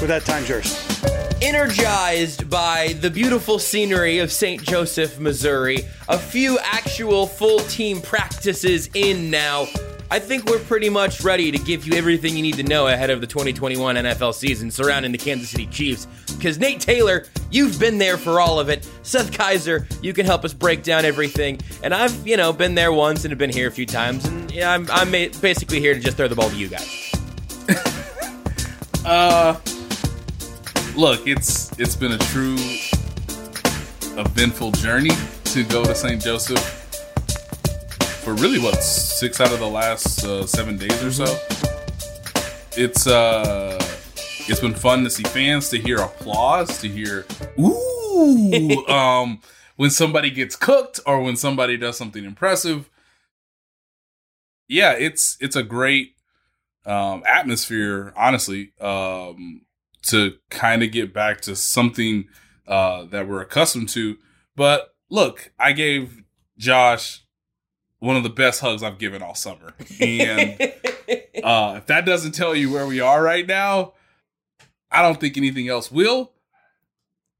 With that, time's yours. Energized by the beautiful scenery of St. Joseph, Missouri, a few actual full team practices in now. I think we're pretty much ready to give you everything you need to know ahead of the 2021 NFL season surrounding the Kansas City Chiefs. Because Nate Taylor, you've been there for all of it. Seth Keysor, you can help us break down everything. And I've, you know, been there once and have been here a few times. And yeah, I'm, I'm basically here to just throw the ball to you guys. Uh, look, it's it's been a true eventful journey to go to St. Joseph for really what six out of the last uh, seven days or so. It's uh, it's been fun to see fans, to hear applause, to hear ooh, um, when somebody gets cooked or when somebody does something impressive. Yeah, it's it's a great um, atmosphere, honestly, um, to kind of get back to something uh, that we're accustomed to. But look, I gave Josh one of the best hugs I've given all summer. And uh, if that doesn't tell you where we are right now, I don't think anything else will.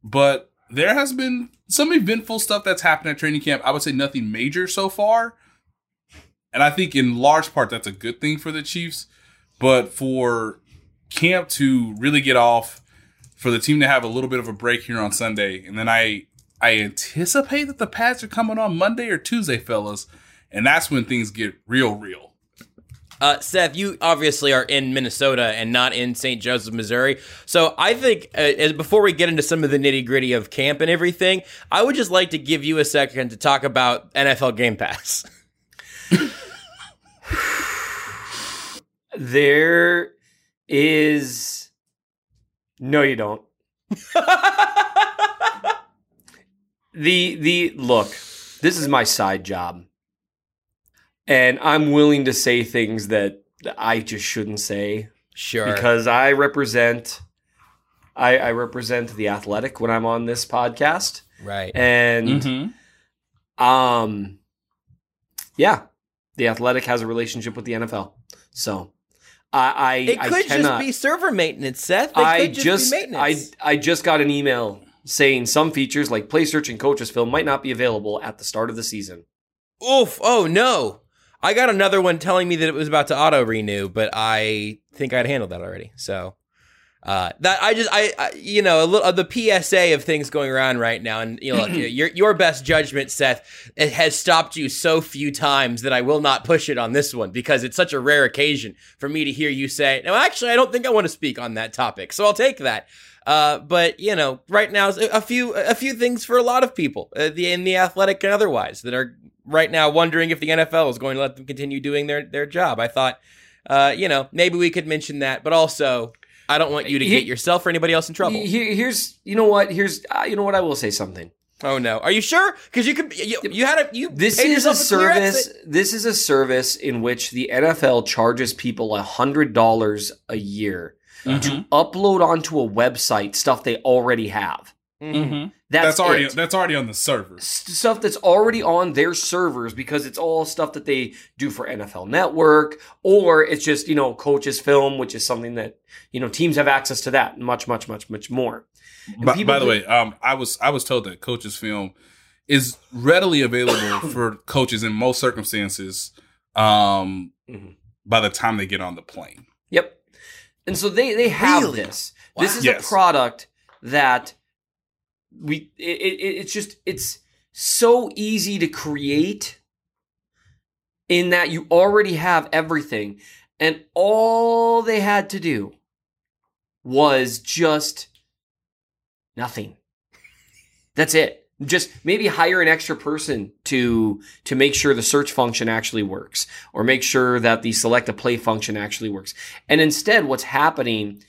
But there has been some eventful stuff that's happened at training camp. I would say nothing major so far. And I think in large part that's a good thing for the Chiefs. But for camp to really get off, for the team to have a little bit of a break here on Sunday, and then I I anticipate that the pads are coming on Monday or Tuesday, fellas, and that's when things get real, real. Uh, Seth, you obviously are in Minnesota and not in St. Joseph, Missouri. So I think uh, as, before we get into some of the nitty gritty of camp and everything, I would just like to give you a second to talk about NFL Game Pass. There is. No, you don't. the the look. This is my side job, and I'm willing to say things that I just shouldn't say Sure. because I represent. I, I represent the athletic when I'm on this podcast, right. and Mm-hmm. um, yeah, the athletic has a relationship with the NFL, so I I, It I could cannot, just be server maintenance, Seth. It I could just, be I. I just got an email saying some features like play search and coaches film might not be available at the start of the season. Oof! Oh no! I got another one telling me that it was about to auto renew, but I think I'd handled that already. So uh, that I just I, I you know a little of the PSA of things going around right now, and you know look, your your best judgment, Seth, it has stopped you so few times that I will not push it on this one because it's such a rare occasion for me to hear you say, "No, actually, I don't think I want to speak on that topic." So I'll take that. Uh, but you know, right now, a few a few things for a lot of people, uh, the in the athletic and otherwise, that are right now wondering if the NFL is going to let them continue doing their their job. I thought, uh, you know, maybe we could mention that, but also, I don't want you to He- get yourself or anybody else in trouble. Here, here's you know what here's uh, you know what I will say something. oh no, are you sure? Because you could you, you had a you This paid is a yourself service. exit. This is a service in which the NFL charges people a hundred dollars a year Mm-hmm. to upload onto a website stuff they already have. Mm-hmm. That's, That's, already it. that's already on the server. S- stuff that's already on their servers because it's all stuff that they do for NFL Network, or it's just you know coaches film, which is something that you know teams have access to that much, much, much, much more. And By, by the do- way, um, I was I was told that coaches film is readily available for coaches in most circumstances. Um, Mhm. by the time they get on the plane. Yep. And so they they have Really? this. This is Yes. a product that we it, it, it's just it's so easy to create in that you already have everything and all they had to do was just nothing. That's it. Just maybe hire an extra person to to make sure the search function actually works or make sure that the select a play function actually works. And instead what's happening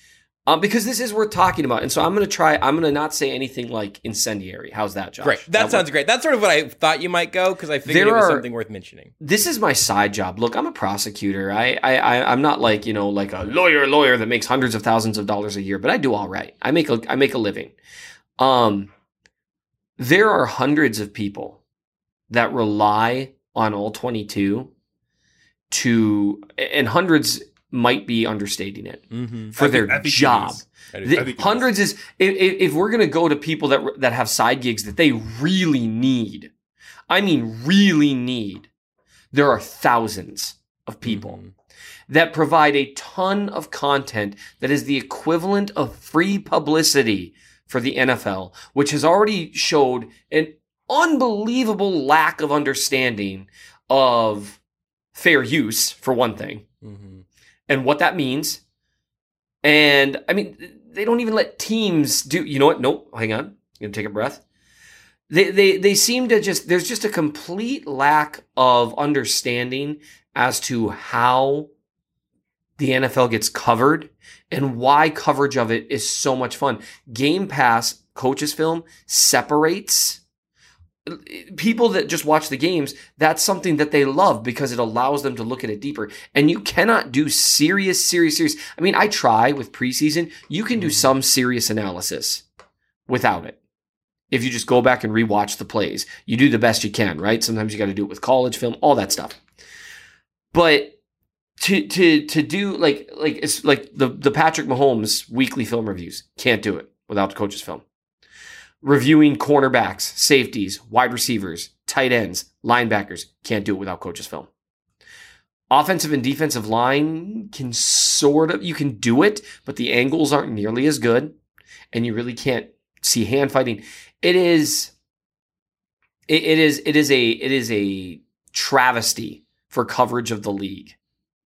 um, because this is worth talking about. And so I'm going to try I'm going to not say anything like incendiary. How's that, Josh? Great. That That sounds work? great. That's sort of what I thought you might go because I figured There it was are- something worth mentioning. this is my side job. Look, I'm a prosecutor. I, I, I I'm not like you know like a lawyer, lawyer that makes hundreds of thousands of dollars a year, but I do all right. I make a I make a living. Um, there are hundreds of people that rely on all 22 to, and hundreds might be understating it Mm-hmm. for I their think- job. is. The- think hundreds is if, if if we're gonna go to people that that have side gigs that they really need, I mean really need, there are thousands of people Mhm. that provide a ton of content that is the equivalent of free publicity for the NFL, which has already showed an unbelievable lack of understanding of fair use for one thing Mhm. And what that means. And I mean, they don't even let teams do. You know what? Nope. Hang on. You gonna take a breath. They they they seem to just there's just a complete lack of understanding as to how the NFL gets covered and why coverage of it is so much fun. Game Pass coaches film separates people that just watch the games, that's something that they love because it allows them to look at it deeper. And you cannot do serious, serious, serious. I mean, I try with preseason. You can do mm-hmm. some serious analysis without it. If you just go back and rewatch the plays, you do the best you can, right? Sometimes you got to do it with college film, all that stuff. But to to to do like like it's like the the Patrick Mahomes weekly film reviews can't do it without the coach's film reviewing cornerbacks, safeties, wide receivers, tight ends, linebackers. Can't do it without coach's film. Offensive and defensive line can sort of, you can do it, but the angles aren't nearly as good. And you really can't see hand fighting. It is, it, it is, it is a, it is a travesty for coverage of the league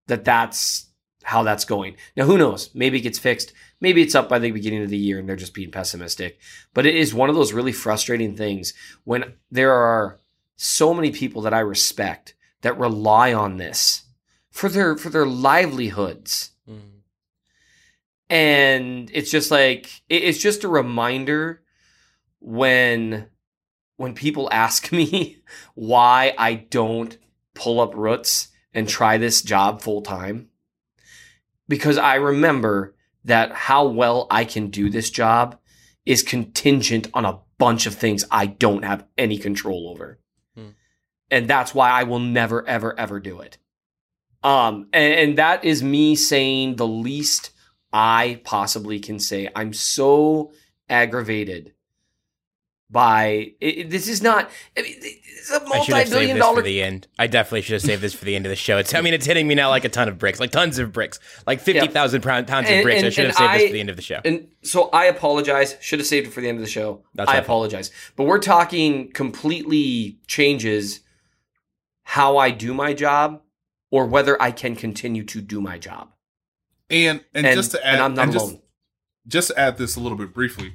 that that's how that's going. Now, who knows? Maybe it gets fixed. Maybe it's up by the beginning of the year and they're just being pessimistic. But it is one of those really frustrating things when there are so many people that I respect that rely on this for their for their livelihoods. Mhm. And it's just like it- it's just a reminder when when people ask me why I don't pull up roots and try this job full time because I remember that how well I can do this job is contingent on a bunch of things I don't have any control over. Hmm. And that's why I will never, ever, ever do it. Um, and, and that is me saying the least I possibly can say. I'm so aggravated by it, it- this is not I mean, it's a I should have saved multi-billion this dollar for the end. I definitely should have saved this for the end of the show. It's, I mean, it's hitting me now like a ton of bricks, like tons of bricks, like fifty thousand pounds of And- bricks. I should have and saved this for the end of the show. And so I apologize. Should have saved it for the end of the show. That's I okay. apologize. But we're talking completely changes how I do my job or whether I can continue to do my job. And, and And, just to add, and I'm not and just, just to add this a little bit briefly,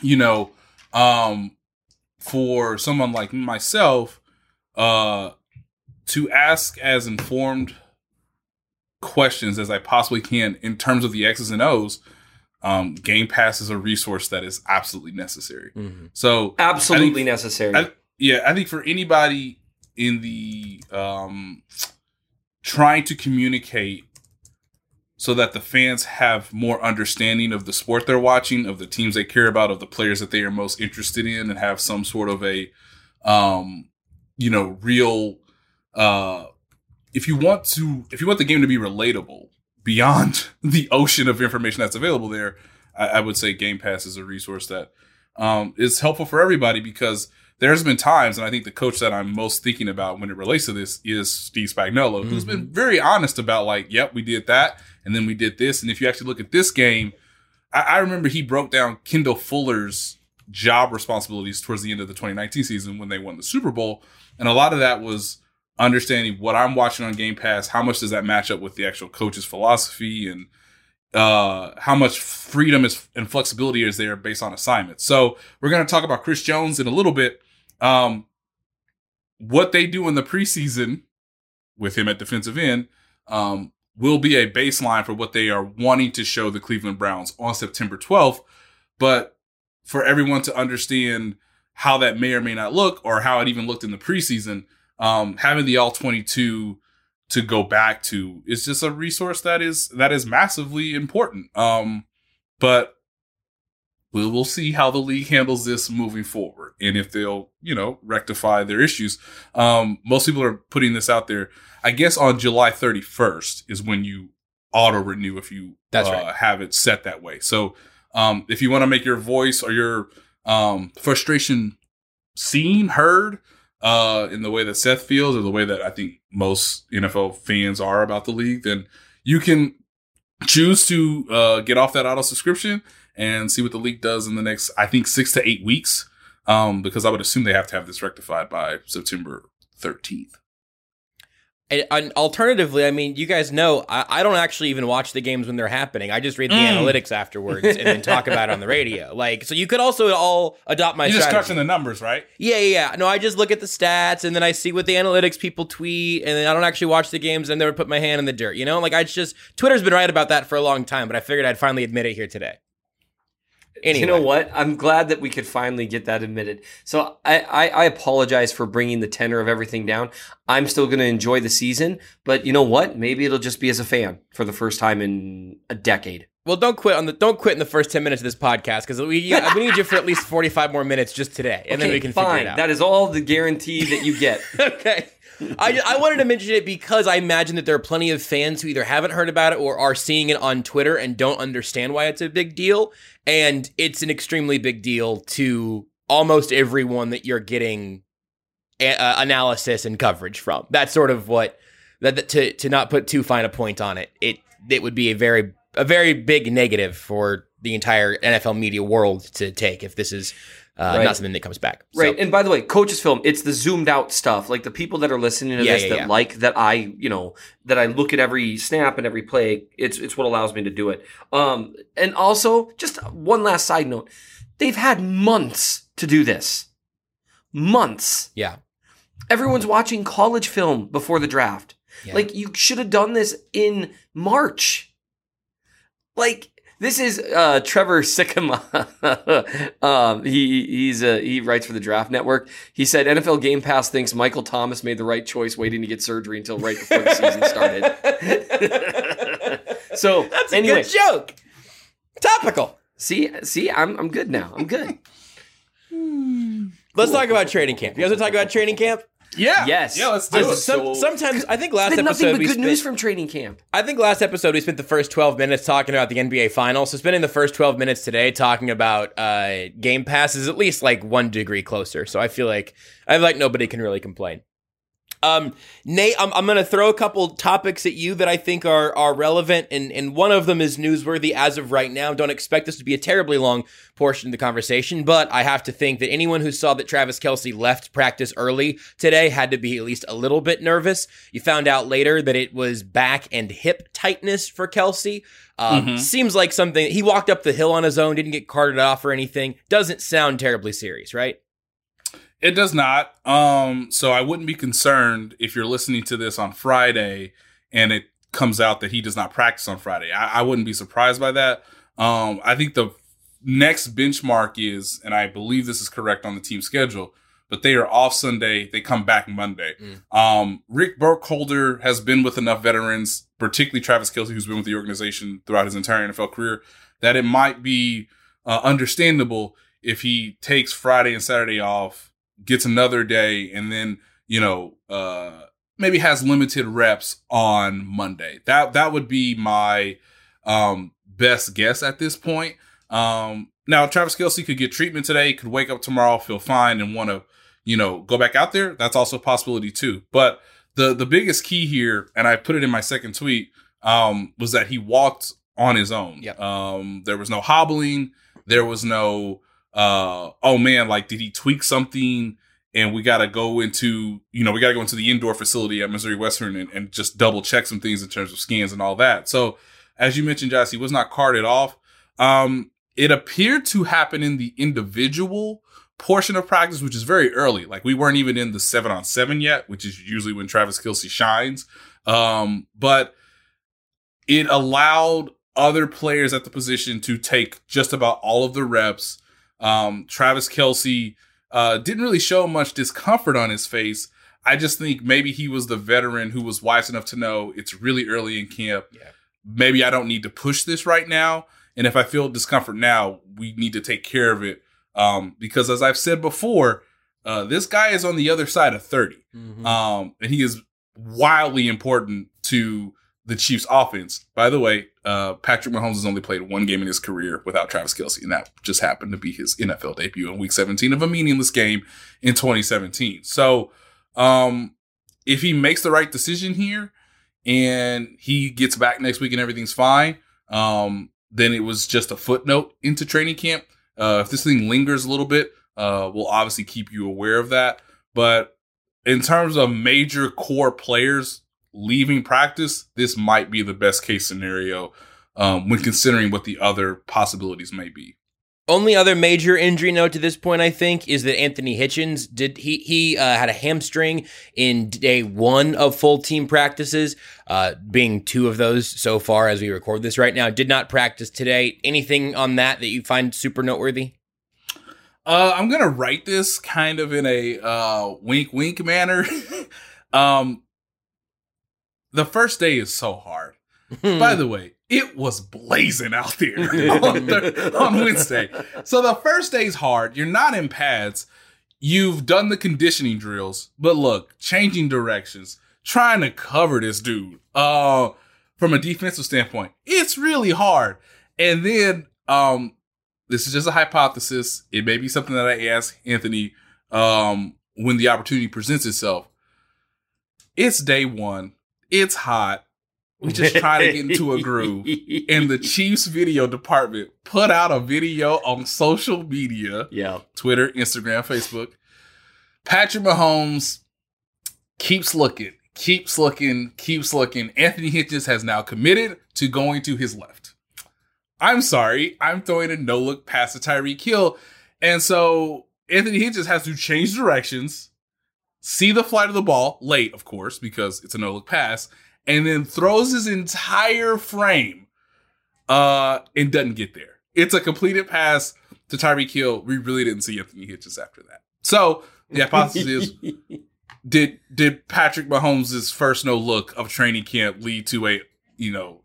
you know, um, for someone like myself, uh, to ask as informed questions as I possibly can in terms of the X's and O's, um, Game Pass is a resource that is absolutely necessary. Mhm. So Absolutely I think- necessary. I- yeah, I think for anybody in the um, trying to communicate so that the fans have more understanding of the sport they're watching, of the teams they care about, of the players that they are most interested in, and have some sort of a, um, you know, real. Uh, if you want to, if you want the game to be relatable beyond the ocean of information that's available there, I, I would say Game Pass is a resource that um, is helpful for everybody because there's been times, and I think the coach that I'm most thinking about when it relates to this is Steve Spagnuolo, who's been very honest about like, yep, we did that, and then we did this. And if you actually look at this game, I, I remember he broke down Kendall Fuller's job responsibilities towards the end of the 2019 season when they won the Super Bowl, and a lot of that was understanding what I'm watching on Game Pass. How much does that match up with the actual coach's philosophy and uh, how much freedom is and flexibility is there based on assignments. So we're going to talk about Chris Jones in a little bit. Um, what they do in the preseason with him at defensive end um, will be a baseline for what they are wanting to show the Cleveland Browns on September 12th. But for everyone to understand how that may or may not look, or how it even looked in the preseason, um, having the all 22 to go back to is just a resource that is that is massively important. Um, but we will see how the league handles this moving forward and if they'll you know rectify their issues um most people are putting this out there i guess on july 31st is when you auto renew if you That's uh, right. have it set that way so um if you want to make your voice or your um frustration seen heard uh in the way that seth feels or the way that i think most nfl fans are about the league then you can choose to uh, get off that auto subscription and see what the league does in the next, I think, six to eight weeks. Um, because I would assume they have to have this rectified by September 13th. And, alternatively, I mean, you guys know I, I don't actually even watch the games when they're happening. I just read the Mm. analytics afterwards and then talk about it on the radio. Like, so you could also all adopt my You're just crunching the numbers, right? Yeah, yeah, yeah. No, I just look at the stats and then I see what the analytics people tweet, and then I don't actually watch the games and never put my hand in the dirt. You know, like I just Twitter's been right about that for a long time, but I figured I'd finally admit it here today. Anyway, You know what? I'm glad that we could finally get that admitted. So I, I, I apologize for bringing the tenor of everything down. I'm still going to enjoy the season, but you know what? Maybe it'll just be as a fan for the first time in a decade. Well, don't quit on the don't quit in the first ten minutes of this podcast because we we need you for at least forty five more minutes just today, and then we can fine. figure it out. That is all the guarantee that you get. okay. I, I wanted to mention it because I imagine that there are plenty of fans who either haven't heard about it or are seeing it on Twitter and don't understand why it's a big deal. And it's an extremely big deal to almost everyone that you're getting a- uh, analysis and coverage from. That's sort of what that, that- to to not put too fine a point on it. It it would be a very a very big negative for the entire NFL media world to take if this is uh, Right. not something that comes back. So- Right. And by the way, coaches film, it's the zoomed out stuff. Like the people that are listening to Yeah, this yeah, that yeah. like that I, you know, that I look at every snap and every play, it's it's what allows me to do it. Um and also, just one last side note. They've had months to do this. Months. yeah. Everyone's watching college film before the draft. Like you should have done this in March. Like this is uh, Trevor Sikkema. um, he he's uh, he writes for the Draft Network. He said NFL Game Pass thinks Michael Thomas made the right choice waiting to get surgery until right before the season started. so That's a anyway, good joke. Topical. see see I'm I'm good now. I'm good. Let's talk about training camp. You guys want to talk about training camp? Yeah. Yes. Yeah, let's do I it. Some, sometimes I think last Been nothing episode but we good spent, news from training camp. I think last episode we spent the first 12 minutes talking about the NBA finals. So spending the first 12 minutes today talking about uh, Game Pass is at least like one degree closer. So I feel like I feel like nobody can really complain. Um, Nate, I'm, I'm going to throw a couple topics at you that I think are are relevant, and and one of them is newsworthy as of right now. Don't expect this to be a terribly long portion of the conversation, but I have to think that anyone who saw that Travis Kelce left practice early today had to be at least a little bit nervous. You found out later that it was back and hip tightness for Kelce. Um, Seems like something he walked up the hill on his own, didn't get carted off or anything. Doesn't sound terribly serious, right? It does not. Um, so I wouldn't be concerned if you're listening to this on Friday and it comes out that he does not practice on Friday. I, I wouldn't be surprised by that. Um, I think the next benchmark is, and I believe this is correct on the team schedule, but they are off Sunday. They come back Monday. Um, Rick Burkholder has been with enough veterans, particularly Travis Kelce, who's been with the organization throughout his entire NFL career, that it might be uh, understandable if he takes Friday and Saturday off, gets another day, and then you know uh, maybe has limited reps on Monday. That that would be my um, best guess at this point. Um, now, Travis Kelce could get treatment today, could wake up tomorrow, feel fine, and want to, you know, go back out there. That's also a possibility too. But the the biggest key here, and I put it in my second tweet, um, was that he walked on his own. Yep. Um, there was no hobbling. There was no, uh, oh man, like did he tweak something? And we got to go into, you know, we got to go into the indoor facility at Missouri Western and, and just double check some things in terms of scans and all that. So, as you mentioned, Josh, he was not carted off. Um, it appeared to happen in the individual portion of practice, which is very early. Like we weren't even in the seven on seven yet, which is usually when Travis Kelce shines. Um, but it allowed other players at the position to take just about all of the reps. Um, Travis Kelce uh, didn't really show much discomfort on his face. I just think maybe he was the veteran who was wise enough to know it's really early in camp. Yeah. Maybe I don't need to push this right now. And if I feel discomfort now, we need to take care of it. Um, because as I've said before, uh, this guy is on the other side of 30. Um, and he is wildly important to the Chiefs offense. By the way, uh, Patrick Mahomes has only played one game in his career without Travis Kelce, and that just happened to be his NFL debut in week 17 of a meaningless game in 2017. So, um, if he makes the right decision here and he gets back next week and everything's fine, um, then it was just a footnote into training camp. Uh, if this thing lingers a little bit, uh, we'll obviously keep you aware of that. But in terms of major core players leaving practice, this might be the best case scenario um, when considering what the other possibilities may be. Only other major injury note to this point, I think, is that Anthony Hitchens did he he uh, had a hamstring in day one of full team practices, uh, being two of those so far as we record this right now. Did not practice today. Anything on that that you find super noteworthy? Uh, I'm gonna write this kind of in a uh, wink, wink manner. um, the first day is so hard. By the way, it was blazing out there on, Thur- on Wednesday. So the first day's hard. You're not in pads. You've done the conditioning drills, but look, changing directions, trying to cover this dude. Uh, from a defensive standpoint, it's really hard. And then, um, this is just a hypothesis. It may be something that I ask Anthony, um, when the opportunity presents itself. It's day one. It's hot. We just try to get into a groove. And the Chiefs video department put out a video on social media yeah. Twitter, Instagram, Facebook. Patrick Mahomes keeps looking, keeps looking, keeps looking. Anthony Hitchens has now committed to going to his left. I'm sorry, I'm throwing a no look pass to Tyreek Hill. And so Anthony Hitchens has to change directions, see the flight of the ball, late, of course, because it's a no look pass, and then throws his entire frame uh, and doesn't get there. It's a completed pass to Tyreek Hill. We really didn't see Anthony Hitchens after that. So the hypothesis is did did Patrick Mahomes' first no look of training camp lead to a you know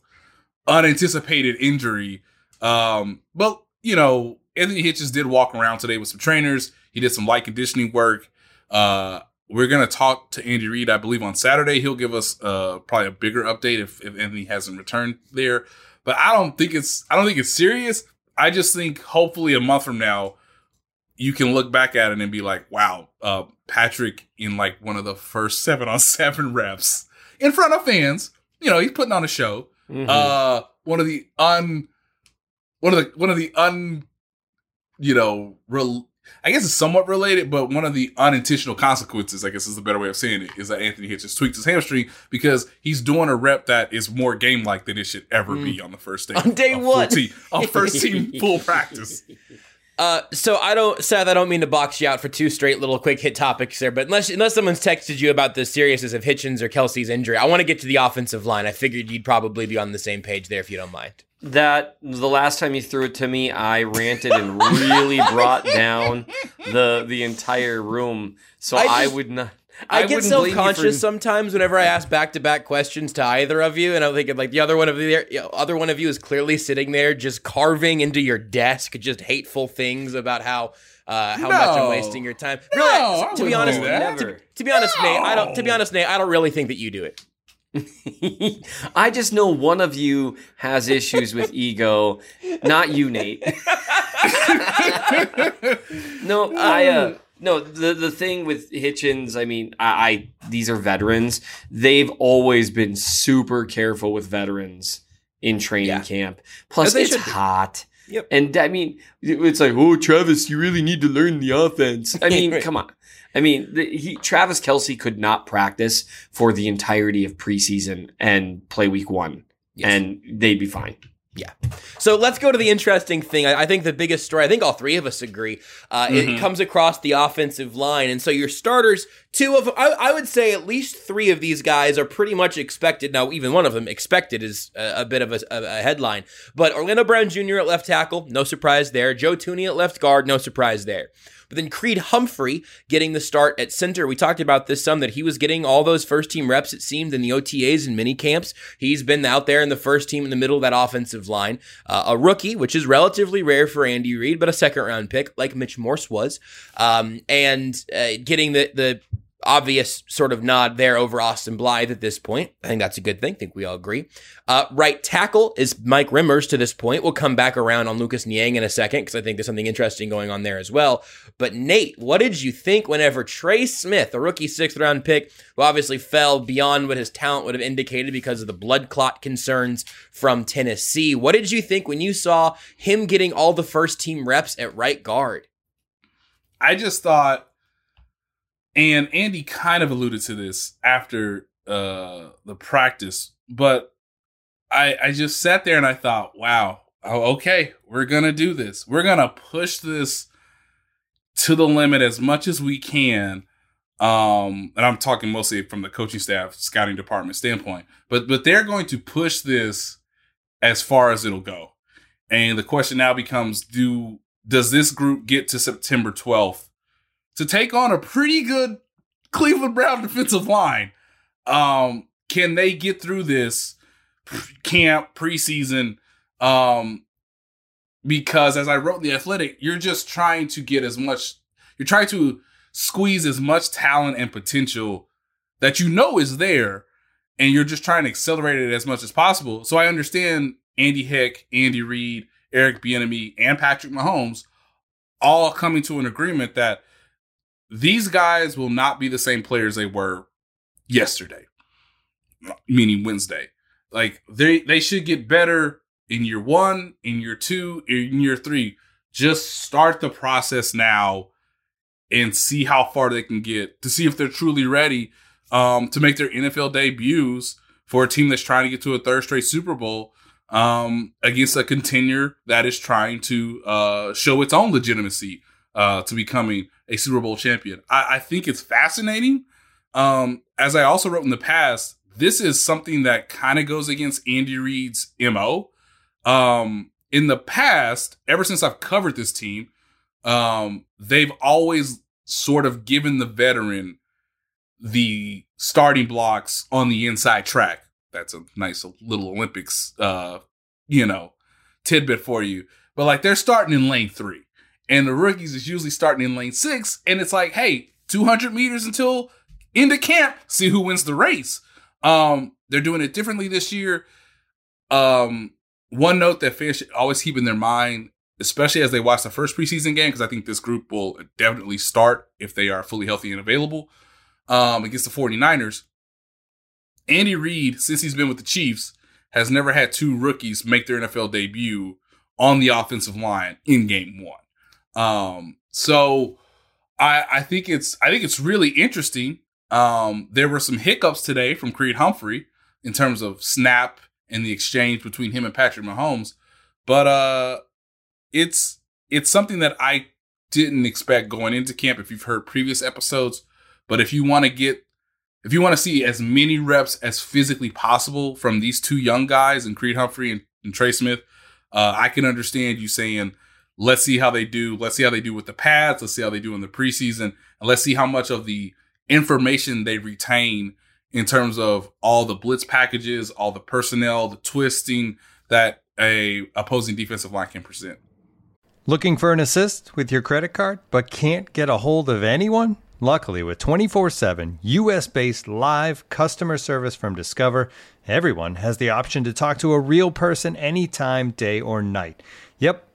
unanticipated injury? Um, but you know Anthony Hitchens did walk around today with some trainers. He did some light conditioning work. Uh, we're gonna talk to Andy Reid, I believe, on Saturday. He'll give us uh probably a bigger update if, if Anthony hasn't returned there. But I don't think it's I don't think it's serious. I just think hopefully a month from now you can look back at it and be like, wow, uh, Patrick in like one of the first seven on seven reps in front of fans. You know, he's putting on a show. Uh, one of the un, one of the one of the un, you know, rel- I guess it's somewhat related, but one of the unintentional consequences, I guess is the better way of saying it, is that Anthony Hitchens tweaked his hamstring because he's doing a rep that is more game like than it should ever be mm. on the first day On day one. team, on first team full practice. Uh, so I don't, Seth. I don't mean to box you out for two straight little quick hit topics there, but unless unless someone's texted you about the seriousness of Hitchens or Kelce's injury, I want to get to the offensive line. I figured you'd probably be on the same page there if you don't mind. That the last time you threw it to me, I ranted and really brought down the the entire room. So I I, would not. I, get wouldn't blame you self conscious for- sometimes whenever I ask back to back questions to either of you, and I'm thinking like the other one of the the other one of you is clearly sitting there just carving into your desk just hateful things about how uh, how much I'm wasting your time. No, Really, I to be honest, do that. Never. to be honest, Nate, I don't. To be honest, Nate, I don't really think that you do it. I just know one of you has issues with ego, not you, Nate. no, I uh no the the thing with Hitchens, I mean, I, I these are veterans. They've always been super careful with veterans in training Yeah. camp. Plus, it's hot. Yep. And I mean, it's like, oh, Travis, you really need to learn the offense. I mean, Right. come on. I mean, the, he, Travis Kelce could not practice for the entirety of preseason and play week one, Yes. and they'd be fine. So let's go to the interesting thing. I, I think the biggest story, I think all three of us agree, uh, it comes across the offensive line. And so your starters, two of I, I would say at least three of these guys are pretty much expected. Now, even one of them expected is a, a bit of a, a, a headline. But Orlando Brown Jr. at left tackle, no surprise there. Joe Thuney at left guard, no surprise there. But then Creed Humphrey getting the start at center. We talked about this some that he was getting all those first team reps, it seemed, in the OTAs and mini camps. He's been out there in the first team in the middle of that offensive line. Uh, a rookie, which is relatively rare for Andy Reid, but a second round pick like Mitch Morse was. Um, and uh, getting the, the obvious sort of nod there over Austin Blythe at this point. I think that's a good thing. I think we all agree. Uh, right tackle is Mike Remmers to this point. We'll come back around on Lucas Niang in a second because I think there's something interesting going on there as well. But Nate, what did you think whenever Trey Smith, a rookie sixth round pick, who obviously fell beyond what his talent would have indicated because of the blood clot concerns from Tennessee, what did you think when you saw him getting all the first team reps at right guard? I just thought, and Andy kind of alluded to this after uh, the practice, but I I just sat there and I thought, wow, oh, okay, we're gonna do this. We're gonna push this to the limit as much as we can. Um, and I'm talking mostly from the coaching staff, scouting department standpoint, but but they're going to push this as far as it'll go. And the question now becomes: Do does this group get to September 12th to take on a pretty good Cleveland Brown defensive line? Um, can they get through this camp preseason? Um, because as I wrote in the Athletic, you're just trying to get as much. You're trying to squeeze as much talent and potential that you know is there, and you're just trying to accelerate it as much as possible. So I understand Andy Hick, Andy Reid, Eric Bieniemy, and Patrick Mahomes all coming to an agreement that these guys will not be the same players they were yesterday, meaning Wednesday. Like they they should get better in year one, in year two, in year three. Just start the process now and see how far they can get to see if they're truly ready um, to make their NFL debuts for a team that's trying to get to a third straight Super Bowl um, against a contender that is trying to uh, show its own legitimacy uh, to becoming a Super Bowl champion. I, I think it's fascinating. Um, as I also wrote in the past, this is something that kind of goes against Andy Reid's MO. Um, in the past, ever since I've covered this team, um, they've always sort of given the veteran the starting blocks on the inside track. That's a nice little Olympics, uh, you know, tidbit for you. But like they're starting in lane three, and the rookies is usually starting in lane six, and it's like, hey, 200 meters until into camp, see who wins the race. Um, they're doing it differently this year. Um, one note that fans should always keep in their mind, especially as they watch the first preseason game, because I think this group will definitely start if they are fully healthy and available um, against the 49ers. Andy Reid, since he's been with the Chiefs, has never had two rookies make their NFL debut on the offensive line in game one. Um, so I, I think it's I think it's really interesting. Um, there were some hiccups today from Creed Humphrey in terms of snap and the exchange between him and Patrick Mahomes, but uh, it's it's something that I didn't expect going into camp. If you've heard previous episodes, but if you want to get if you want to see as many reps as physically possible from these two young guys and Creed Humphrey and, and Trey Smith, uh, I can understand you saying, let's see how they do. Let's see how they do with the pads. Let's see how they do in the preseason. And let's see how much of the information they retain in terms of all the blitz packages, all the personnel, the twisting that a opposing defensive line can present. Looking for an assist with your credit card, but can't get a hold of anyone? Luckily, with 24 7 US based live customer service from Discover, everyone has the option to talk to a real person anytime, day or night. Yep,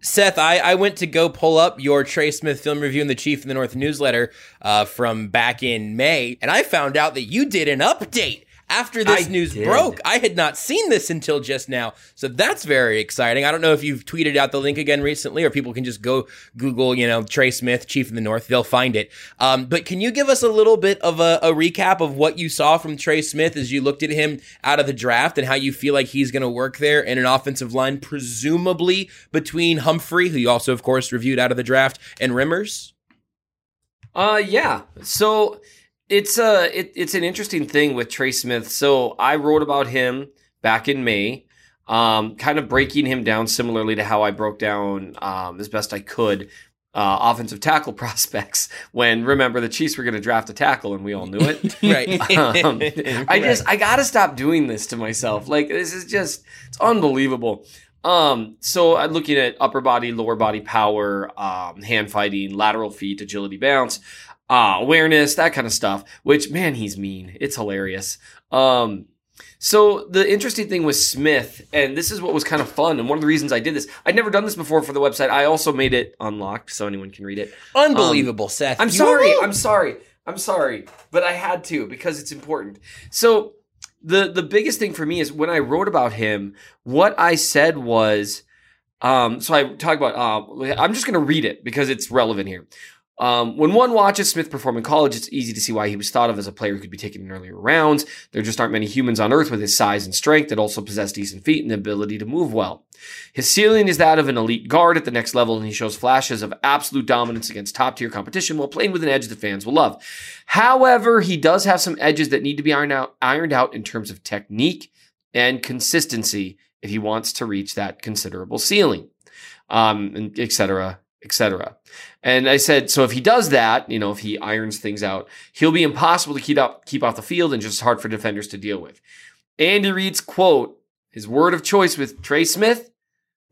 Seth, I, I went to go pull up your Trey Smith film review in the Chief in the North newsletter uh, from back in May, and I found out that you did an update after this I news did. broke. I had not seen this until just now. So that's very exciting. I don't know if you've tweeted out the link again recently or people can just go Google, you know, Trey Smith, Chief in the North. They'll find it. Um, but can you give us a little bit of a, a recap of what you saw from Trey Smith as you looked at him out of the draft and how you feel like he's going to work there in an offensive line, presumably between Humphrey, who you also, of course, reviewed out of the draft, and Remmers? Uh, yeah. So it's uh it, it's an interesting thing with Trey Smith. So I wrote about him back in May, um, kind of breaking him down similarly to how I broke down um, as best I could uh, offensive tackle prospects. When remember the Chiefs were going to draft a tackle and we all knew it. Right. um, I just I gotta stop doing this to myself. Like this is just it's unbelievable. Um, so I'm looking at upper body, lower body power, um, hand fighting, lateral feet, agility, bounce, uh, awareness, that kind of stuff. Which man, he's mean. It's hilarious. Um, so the interesting thing with Smith, and this is what was kind of fun, and one of the reasons I did this, I'd never done this before for the website. I also made it unlocked so anyone can read it. Unbelievable, Seth. I'm sorry. I'm sorry. I'm sorry, but I had to because it's important. So the the biggest thing for me is when I wrote about him, what I said was, um, so I talk about. Uh, I'm just going to read it because it's relevant here. Um, when one watches Smith perform in college, it's easy to see why he was thought of as a player who could be taken in earlier rounds. There just aren't many humans on earth with his size and strength that also possess decent feet and the ability to move well. His ceiling is that of an elite guard at the next level, and he shows flashes of absolute dominance against top tier competition while playing with an edge that fans will love. However, he does have some edges that need to be ironed out, ironed out in terms of technique and consistency if he wants to reach that considerable ceiling, um, et cetera, et cetera. And I said, so if he does that, you know, if he irons things out, he'll be impossible to keep up, keep off the field and just hard for defenders to deal with. Andy Reid's quote, his word of choice with Trey Smith,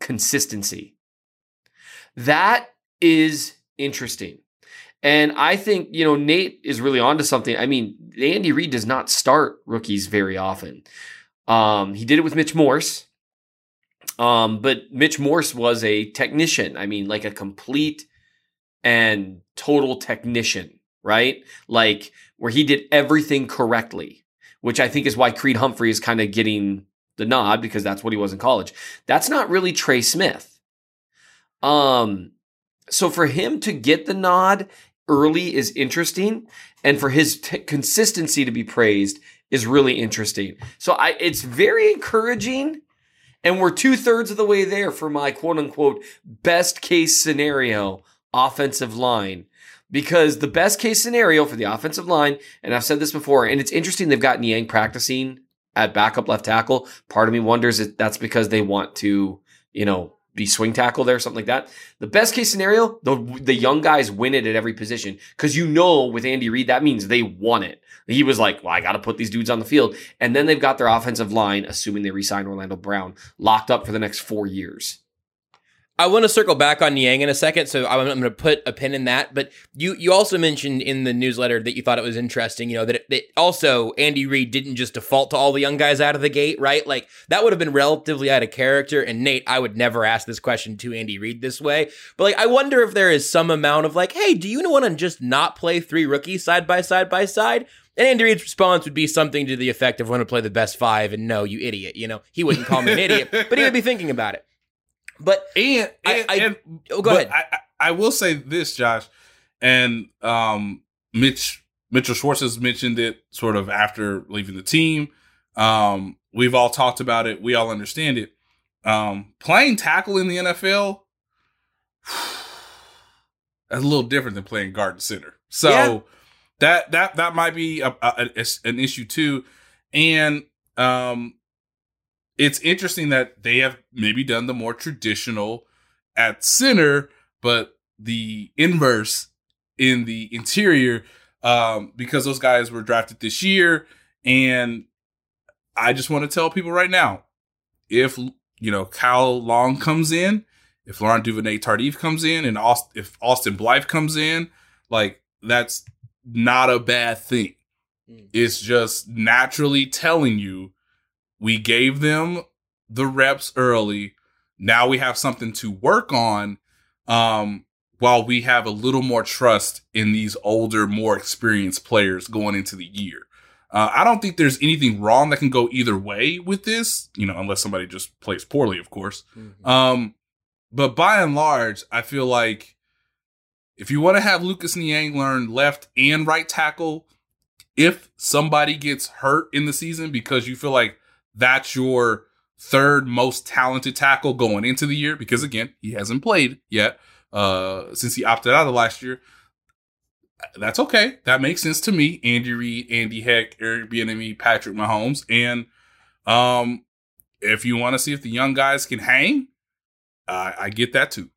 consistency. That is interesting. And I think, you know, Nate is really onto something. I mean, Andy Reid does not start rookies very often. Um, he did it with Mitch Morse. Um, but Mitch Morse was a technician. I mean, like a complete and total technician, right? Like where he did everything correctly, which I think is why Creed Humphrey is kind of getting the nod because that's what he was in college. That's not really Trey Smith. Um, so for him to get the nod early is interesting, and for his t- consistency to be praised is really interesting. So I, it's very encouraging, and we're two thirds of the way there for my quote unquote best case scenario offensive line. Because the best case scenario for the offensive line, and I've said this before, and it's interesting they've got Niang practicing at backup left tackle. Part of me wonders if that's because they want to, you know, be swing tackle there, something like that. The best case scenario, the the young guys win it at every position because you know with Andy Reid that means they won it. He was like, well, I got to put these dudes on the field, and then they've got their offensive line, assuming they resign Orlando Brown, locked up for the next four years. I want to circle back on Niang in a second, so I'm, I'm going to put a pin in that. But you you also mentioned in the newsletter that you thought it was interesting, you know, that, it, that also Andy Reid didn't just default to all the young guys out of the gate, right? Like that would have been relatively out of character. And Nate, I would never ask this question to Andy Reid this way, but like I wonder if there is some amount of like, hey, do you want to just not play three rookies side by side by side? And Andy Reid's response would be something to the effect of want to play the best five, and no, you idiot. You know, he wouldn't call me an idiot, but he would be thinking about it. But and, I- and, I- and- oh, go ahead. I, I I will say this, Josh, and um, Mitch Mitchell Schwartz has mentioned it sort of after leaving the team. Um, we've all talked about it. We all understand it. Um, playing tackle in the NFL that's a little different than playing guard and center. So Yeah. that that that might be a, a- a- an issue too. And um, it's interesting that they have maybe done the more traditional at center, but the inverse in the interior um, because those guys were drafted this year. And I just want to tell people right now, if you know Kyle Long comes in, if Laurent Duvernay Tardif comes in, and Aust- if Austin Blythe comes in, like that's not a bad thing. It's just naturally telling you we gave them the reps early. Now we have something to work on. Um, while we have a little more trust in these older, more experienced players going into the year. Uh, I don't think there's anything wrong that can go either way with this, you know, unless somebody just plays poorly, of course. Um, but by and large, I feel like if you want to have Lucas Niang learn left and right tackle, if somebody gets hurt in the season because you feel like that's your third most talented tackle going into the year, because again, he hasn't played yet uh, since he opted out of last year. That's okay. That makes sense to me. Andy Reid, Andy Heck, Eric Bieniemy, Patrick Mahomes, and um, if you want to see if the young guys can hang, I get that too.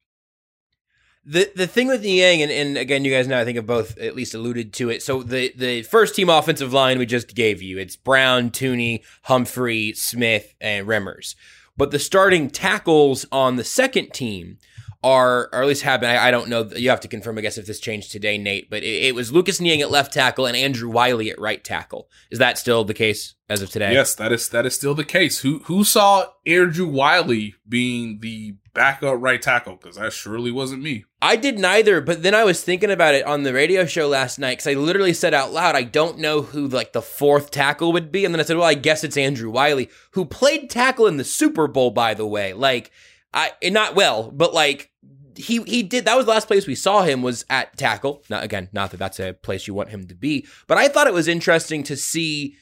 The the thing with Niang, and, and again, you guys know I think have both at least alluded to it. So the the first team offensive line we just gave you, it's Brown, Thuney, Humphrey, Smith, and Remmers. But the starting tackles on the second team are, or at least have been. I, I don't know. You have to confirm, I guess, if this changed today, Nate. But it, it was Lucas Niang at left tackle and Andrew Wiley at right tackle. Is that still the case as of today? Yes, that is that is still the case. Who who saw Andrew Wiley being the backup right tackle? Because that surely wasn't me. I did neither, but then I was thinking about it on the radio show last night because I literally said out loud, I don't know who like the fourth tackle would be. And then I said, well, I guess it's Andrew Wiley, who played tackle in the Super Bowl, by the way. Like, I not well, but like he he did that was the last place we saw him was at tackle. Not again, not that that's a place you want him to be, but I thought it was interesting to see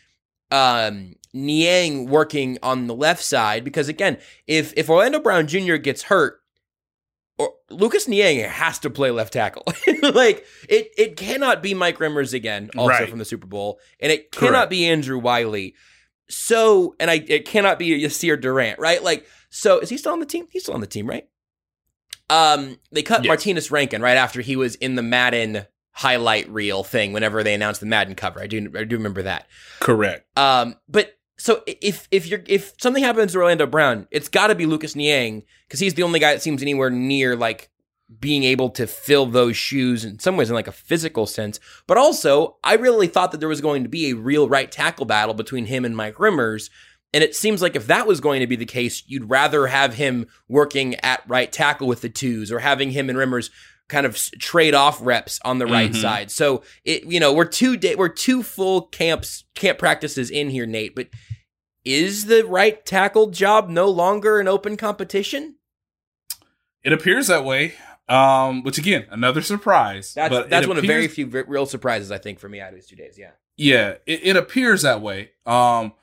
um Niang working on the left side because again, if if Orlando Brown Jr. gets hurt, or Lucas Niang has to play left tackle. like it it cannot be Mike Remmers again, also Right. from the Super Bowl, and it cannot Correct. be Andrew Wiley. So, and I it cannot be Yasir Durant, right? Like, so is he still on the team? He's still on the team, right? Um, they cut Yes. Martinez Rankin right after he was in the Madden highlight reel thing. Whenever they announced the Madden cover, I do I do remember that. Correct. Um, but so if if you're if something happens to Orlando Brown, it's got to be Lucas Niang because he's the only guy that seems anywhere near like being able to fill those shoes in some ways in like a physical sense. But also, I really thought that there was going to be a real right tackle battle between him and Mike Remmers. And it seems like if that was going to be the case, you'd rather have him working at right tackle with the twos or having him and Remmers kind of trade off reps on the right Mhm. side. So it, you know, we're two day, we're two full camps, camp practices in here, Nate. But is the right tackle job no longer an open competition? It appears that way. Um, which again, another surprise. That's but that's one of very few real surprises I think for me out of these two days. Yeah. Yeah, it, it appears that way. Um,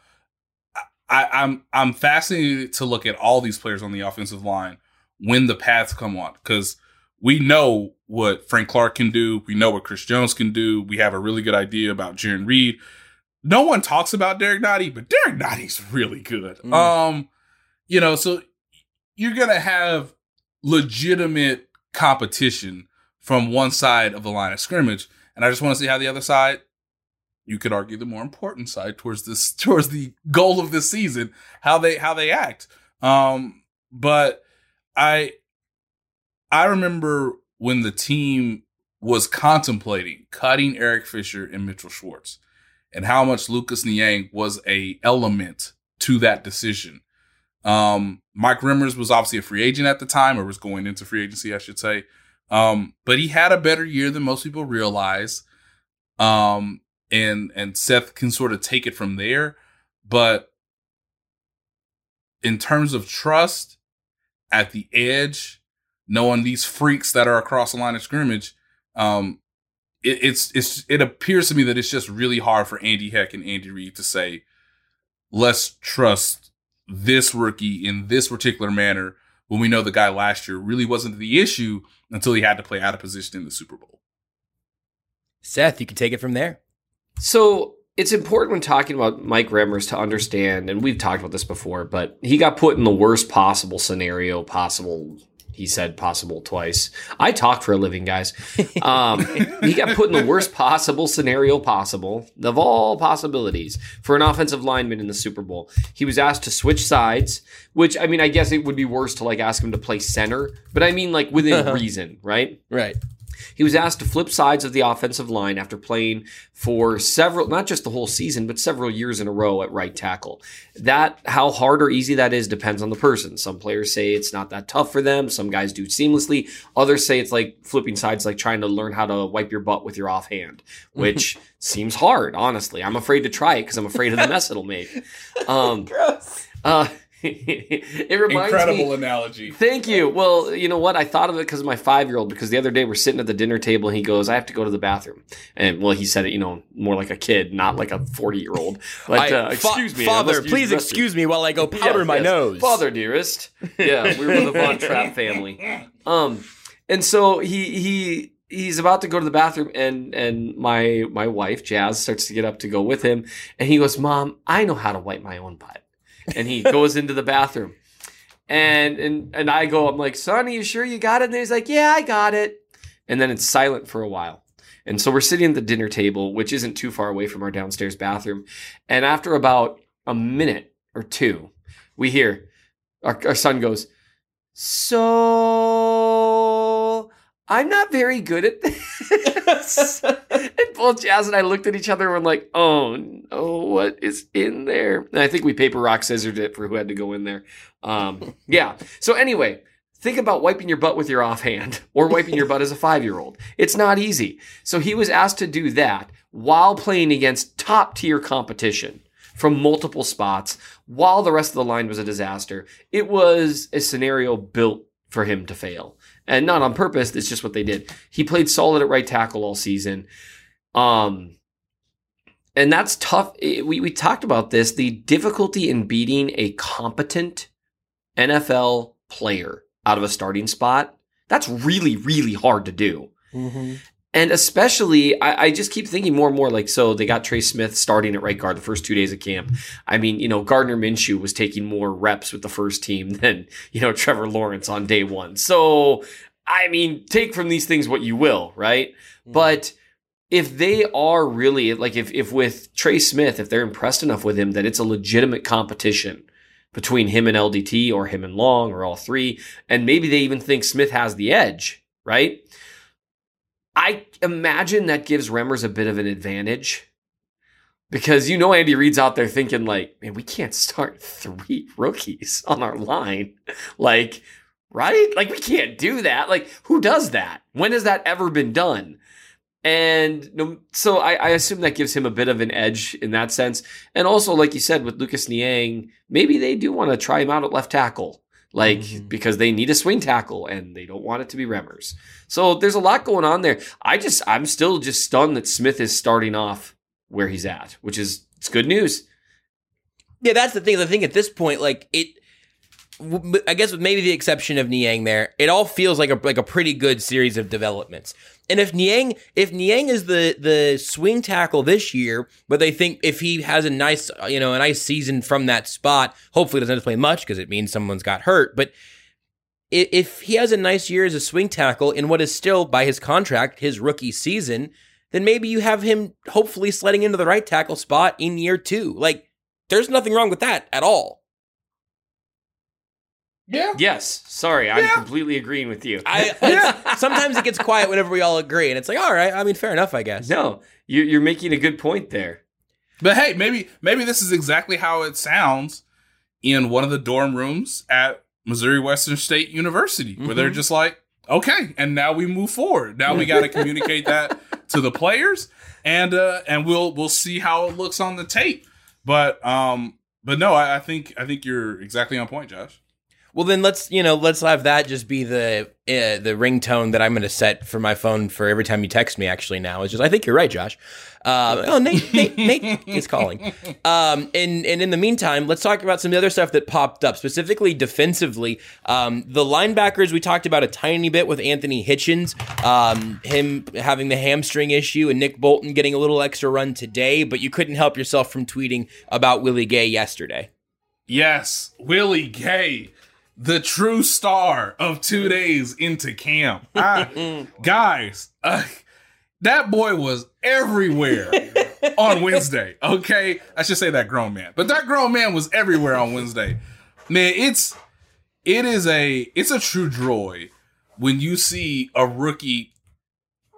I, I'm I'm fascinated to look at all these players on the offensive line when the paths come on because we know what Frank Clark can do. We know what Chris Jones can do. We have a really good idea about Jarran Reed. No one talks about Derrick Nnadi, but Derrick Nnadi's really good. Mm. Um, you know, so you're gonna have legitimate competition from one side of the line of scrimmage, and I just want to see how the other side you could argue the more important side towards this towards the goal of this season how they how they act um but i I remember when the team was contemplating cutting Eric Fisher and Mitchell Schwartz and how much Lucas Niang was a element to that decision. Um, Mike Remmers was obviously a free agent at the time, or was going into free agency, I should say. Um, but he had a better year than most people realize. Um, and and Seth can sort of take it from there. But in terms of trust at the edge, knowing these freaks that are across the line of scrimmage, um, it, it's it's it appears to me that it's just really hard for Andy Heck and Andy Reid to say, let's trust this rookie in this particular manner when we know the guy last year really wasn't the issue until he had to play out of position in the Super Bowl. Seth, you can take it from there. So it's important when talking about Mike Remmers to understand, and we've talked about this before, but he got put in the worst possible scenario possible. He said possible twice. I talk for a living, guys. Um, he got put in the worst possible scenario possible of all possibilities for an offensive lineman in the Super Bowl. He was asked to switch sides, which I mean, I guess it would be worse to like ask him to play center, but I mean like within reason, right? Right. He was asked to flip sides of the offensive line after playing for several, not just the whole season, but several years in a row at right tackle. That, how hard or easy that is depends on the person. Some players say it's not that tough for them. Some guys do it seamlessly. Others say it's like flipping sides, like trying to learn how to wipe your butt with your offhand, which seems hard, honestly. I'm afraid to try it because I'm afraid of the mess it'll make. Um, Gross. uh, it reminds me. Incredible me. analogy. Thank you. Well, you know what? I thought of it because of my five year old. Because the other day we're sitting at the dinner table and he goes, "I have to go to the bathroom." And well, he said it, you know, more like a kid, not like a forty year old. But I- uh, fa- excuse me, father. Please excuse me while I go powder Yes, my yes. nose. Father, dearest. Yeah, we were the Von Trapp family. Um, and so he he he's about to go to the bathroom, and and my my wife Jazz starts to get up to go with him, and he goes, "Mom, I know how to wipe my own butt," and he goes into the bathroom. And and and I go, I'm like, son, are you sure you got it? And he's like, yeah, I got it. And then it's silent for a while. And so we're sitting at the dinner table, which isn't too far away from our downstairs bathroom. And after about a minute or two, we hear our, our son goes, So I'm not very good at this. and both Jazz and I looked at each other and were like, oh no, what is in there? And I think we paper, rock, scissored it for who had to go in there. Um, yeah. So anyway, think about wiping your butt with your offhand or wiping your butt as a five year old. It's not easy. So he was asked to do that while playing against top tier competition from multiple spots while the rest of the line was a disaster. It was a scenario built for him to fail. And not on purpose, it's just what they did. He played solid at right tackle all season. Um, and that's tough. We, we talked about this the difficulty in beating a competent NFL player out of a starting spot. That's really, really hard to do. And especially, I, I just keep thinking more and more like, so they got Trey Smith starting at right guard the first two days of camp. I mean, you know, Gardner Minshew was taking more reps with the first team than, you know, Trevor Lawrence on day one. So, I mean, take from these things what you will, right? Mm-hmm. But if they are really, like, if, if with Trey Smith, if they're impressed enough with him that it's a legitimate competition between him and LDT or him and Long or all three, and maybe they even think Smith has the edge, right? I imagine that gives Remmers a bit of an advantage because you know Andy Reid's out there thinking like, man, we can't start three rookies on our line, like, right? Like we can't do that. Like, who does that? When has that ever been done? And so I, I assume that gives him a bit of an edge in that sense. And also, like you said, with Lucas Niang, maybe they do want to try him out at left tackle, like mm-hmm. because they need a swing tackle and they don't want it to be Remmers. So there's a lot going on there. I just, I'm still just stunned that Smith is starting off where he's at, which is it's good news. Yeah, that's the thing. I think at this point, like it, I guess with maybe the exception of Niang, there, it all feels like a like a pretty good series of developments. And if Niang, if Niang is the the swing tackle this year, but they think if he has a nice, you know, a nice season from that spot, hopefully doesn't have to play much because it means someone's got hurt, but. If he has a nice year as a swing tackle in what is still, by his contract, his rookie season, then maybe you have him hopefully sledding into the right tackle spot in year two. Like, there's nothing wrong with that at all. Yeah. Yes. Sorry, I'm completely agreeing with you. I it's- sometimes it gets quiet whenever we all agree, and it's like, all right. I mean, fair enough, I guess. no, you're, you're making a good point there. But hey, maybe maybe this is exactly how it sounds in one of the dorm rooms at Missouri Western State University, where they're just like, okay, and now we move forward. Now we got to communicate that to the players, and uh, and we'll we'll see how it looks on the tape. But um, but no, I, I think I think you're exactly on point, Josh. Well, then let's you know let's have that just be the uh, the ringtone that I'm going to set for my phone for every time you text me. Actually, now is just I think you're right, Josh. Um, oh, Nate, Nate, Nate is calling. Um, and and in the meantime, let's talk about some of the other stuff that popped up, specifically defensively. Um, the linebackers we talked about a tiny bit with Anthony Hitchens, um, him having the hamstring issue, and Nick Bolton getting a little extra run today. But you couldn't help yourself from tweeting about Willie Gay yesterday. Yes, Willie Gay, the true star of two days into camp. I- guys, uh, that boy was everywhere on Wednesday. Okay, I should say that grown man, but that grown man was everywhere on Wednesday. Man, it's it is a it's a true joy when you see a rookie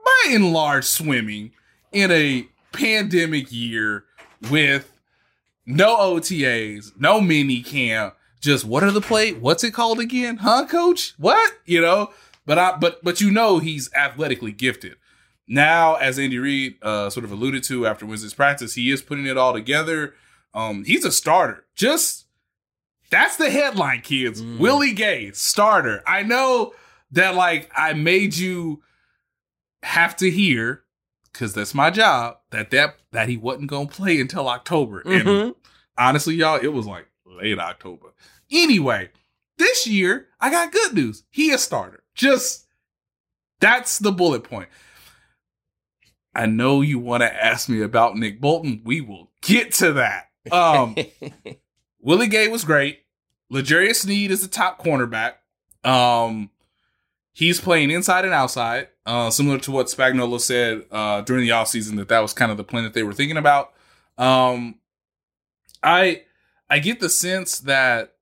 by and large swimming in a pandemic year with no OTAs, no mini camp. Just what are the play? What's it called again? Huh, coach? What? You know? But I but but you know he's athletically gifted. Now, as Andy Reid uh, sort of alluded to after Wednesday's practice, he is putting it all together. Um, he's a starter. Just that's the headline, kids. Willie Gay, starter. I know that like I made you have to hear because that's my job that that that he wasn't gonna play until October. And honestly, y'all, it was like late October. Anyway, this year I got good news. He a starter. Just that's the bullet point. I know you want to ask me about Nick Bolton. We will get to that. Um, Willie Gay was great. L'Jarius Sneed is the top cornerback. Um, he's playing inside and outside, uh, similar to what Spagnuolo said uh, during the offseason that that was kind of the plan that they were thinking about. Um, I I get the sense that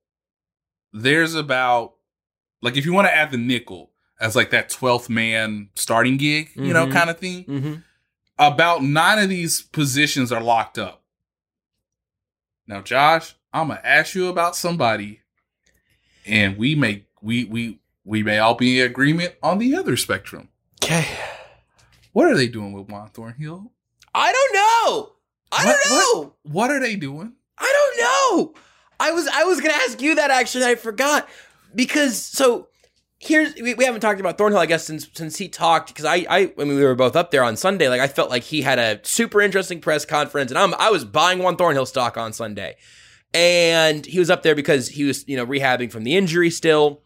there's about like if you want to add the nickel as like that 12th man starting gig, you know, Mhm. kind of thing. Mm-hmm. About nine of these positions are locked up. Now, Josh, I'm gonna ask you about somebody, and we may we we we may all be in agreement on the other spectrum. Okay. What are they doing with Juan Thornhill? I don't know. I What- don't know. What are they doing? I don't know. I was I was gonna ask you that actually. I forgot because so here's we, we haven't talked about Thornhill I guess since since he talked because I I I mean we were both up there on Sunday. Like I felt like he had a super interesting press conference and I'm I was buying Juan Thornhill stock on Sunday, and he was up there because he was you know rehabbing from the injury still.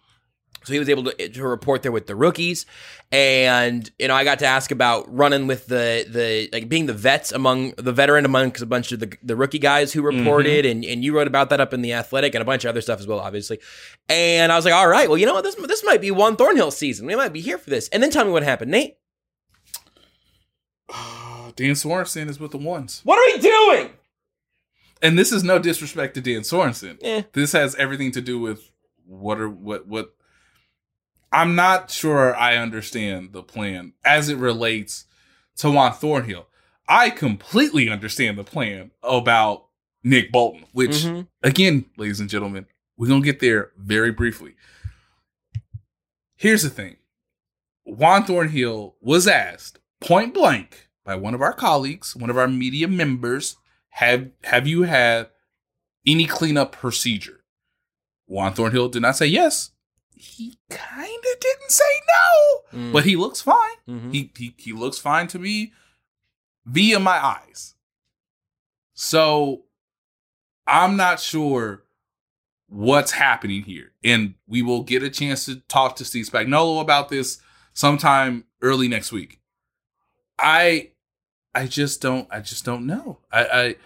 So he was able to, to report there with the rookies, and you know I got to ask about running with the the like being the vets among the veteran amongst a bunch of the the rookie guys who reported, and and you wrote about that up in the Athletic and a bunch of other stuff as well, obviously. And I was like, all right, well you know what this this might be Juan Thornhill season. We might be here for this. And then tell me what happened, Nate. Dan Sorensen is with the ones, What are we doing? and this is no disrespect to Dan Sorensen. Eh. This has everything to do with what are what what. I'm not sure I understand the plan as it relates to Juan Thornhill. I completely understand the plan about Nick Bolton, which Mhm. again, ladies and gentlemen, we're gonna get there very briefly. Here's the thing. Juan Thornhill was asked point blank by one of our colleagues, one of our media members, have have you had any cleanup procedure? Juan Thornhill did not say yes. He kind of didn't say no, Mm. but he looks fine. Mhm. He, he he looks fine to me via my eyes. So I'm not sure what's happening here. And we will get a chance to talk to Steve Spagnuolo about this sometime early next week. I I just don't I just don't know. I, I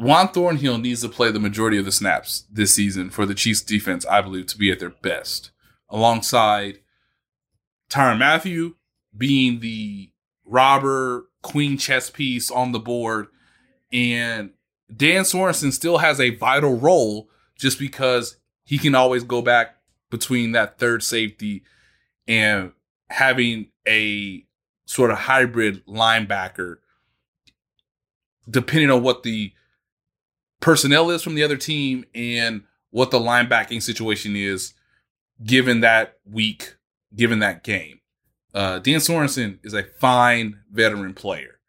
Juan Thornhill needs to play the majority of the snaps this season for the Chiefs defense, I believe, to be at their best. Alongside Tyrann Mathieu being the robber queen chess piece on the board, and Dan Sorensen still has a vital role just because he can always go back between that third safety and having a sort of hybrid linebacker, depending on what the personnel is from the other team and what the linebacking situation is, given that week, given that game. Uh, Dan Sorensen is a fine veteran player.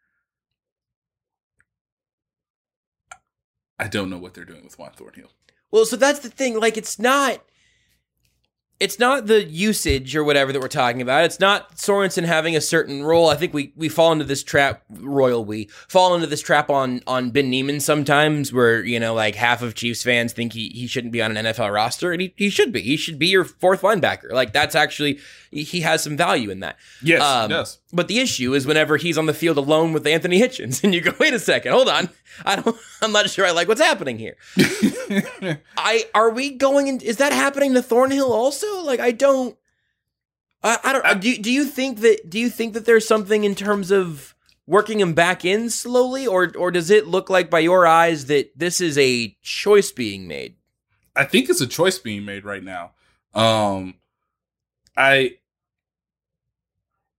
I don't know what they're doing with Juan Thornhill. Well, so that's the thing. Like, it's not. It's not the usage or whatever that we're talking about. It's not Sorensen having a certain role. I think we, we fall into this trap, royal we fall into this trap on on Ben Niemann sometimes, where you know like half of Chiefs fans think he, he shouldn't be on an NFL roster, and he, he should be. He should be your fourth linebacker. Like that's actually he has some value in that. Yes, Um, does. But the issue is whenever he's on the field alone with Anthony Hitchens, and you go, wait a second, hold on, I don't, I'm not sure I like what's happening here. I are we going? In, is that happening to Thornhill also? Like I don't, I, I don't. do do you think that? Do you think that there's something in terms of working him back in slowly, or or does it look like by your eyes that this is a choice being made? I think it's a choice being made right now. Um, I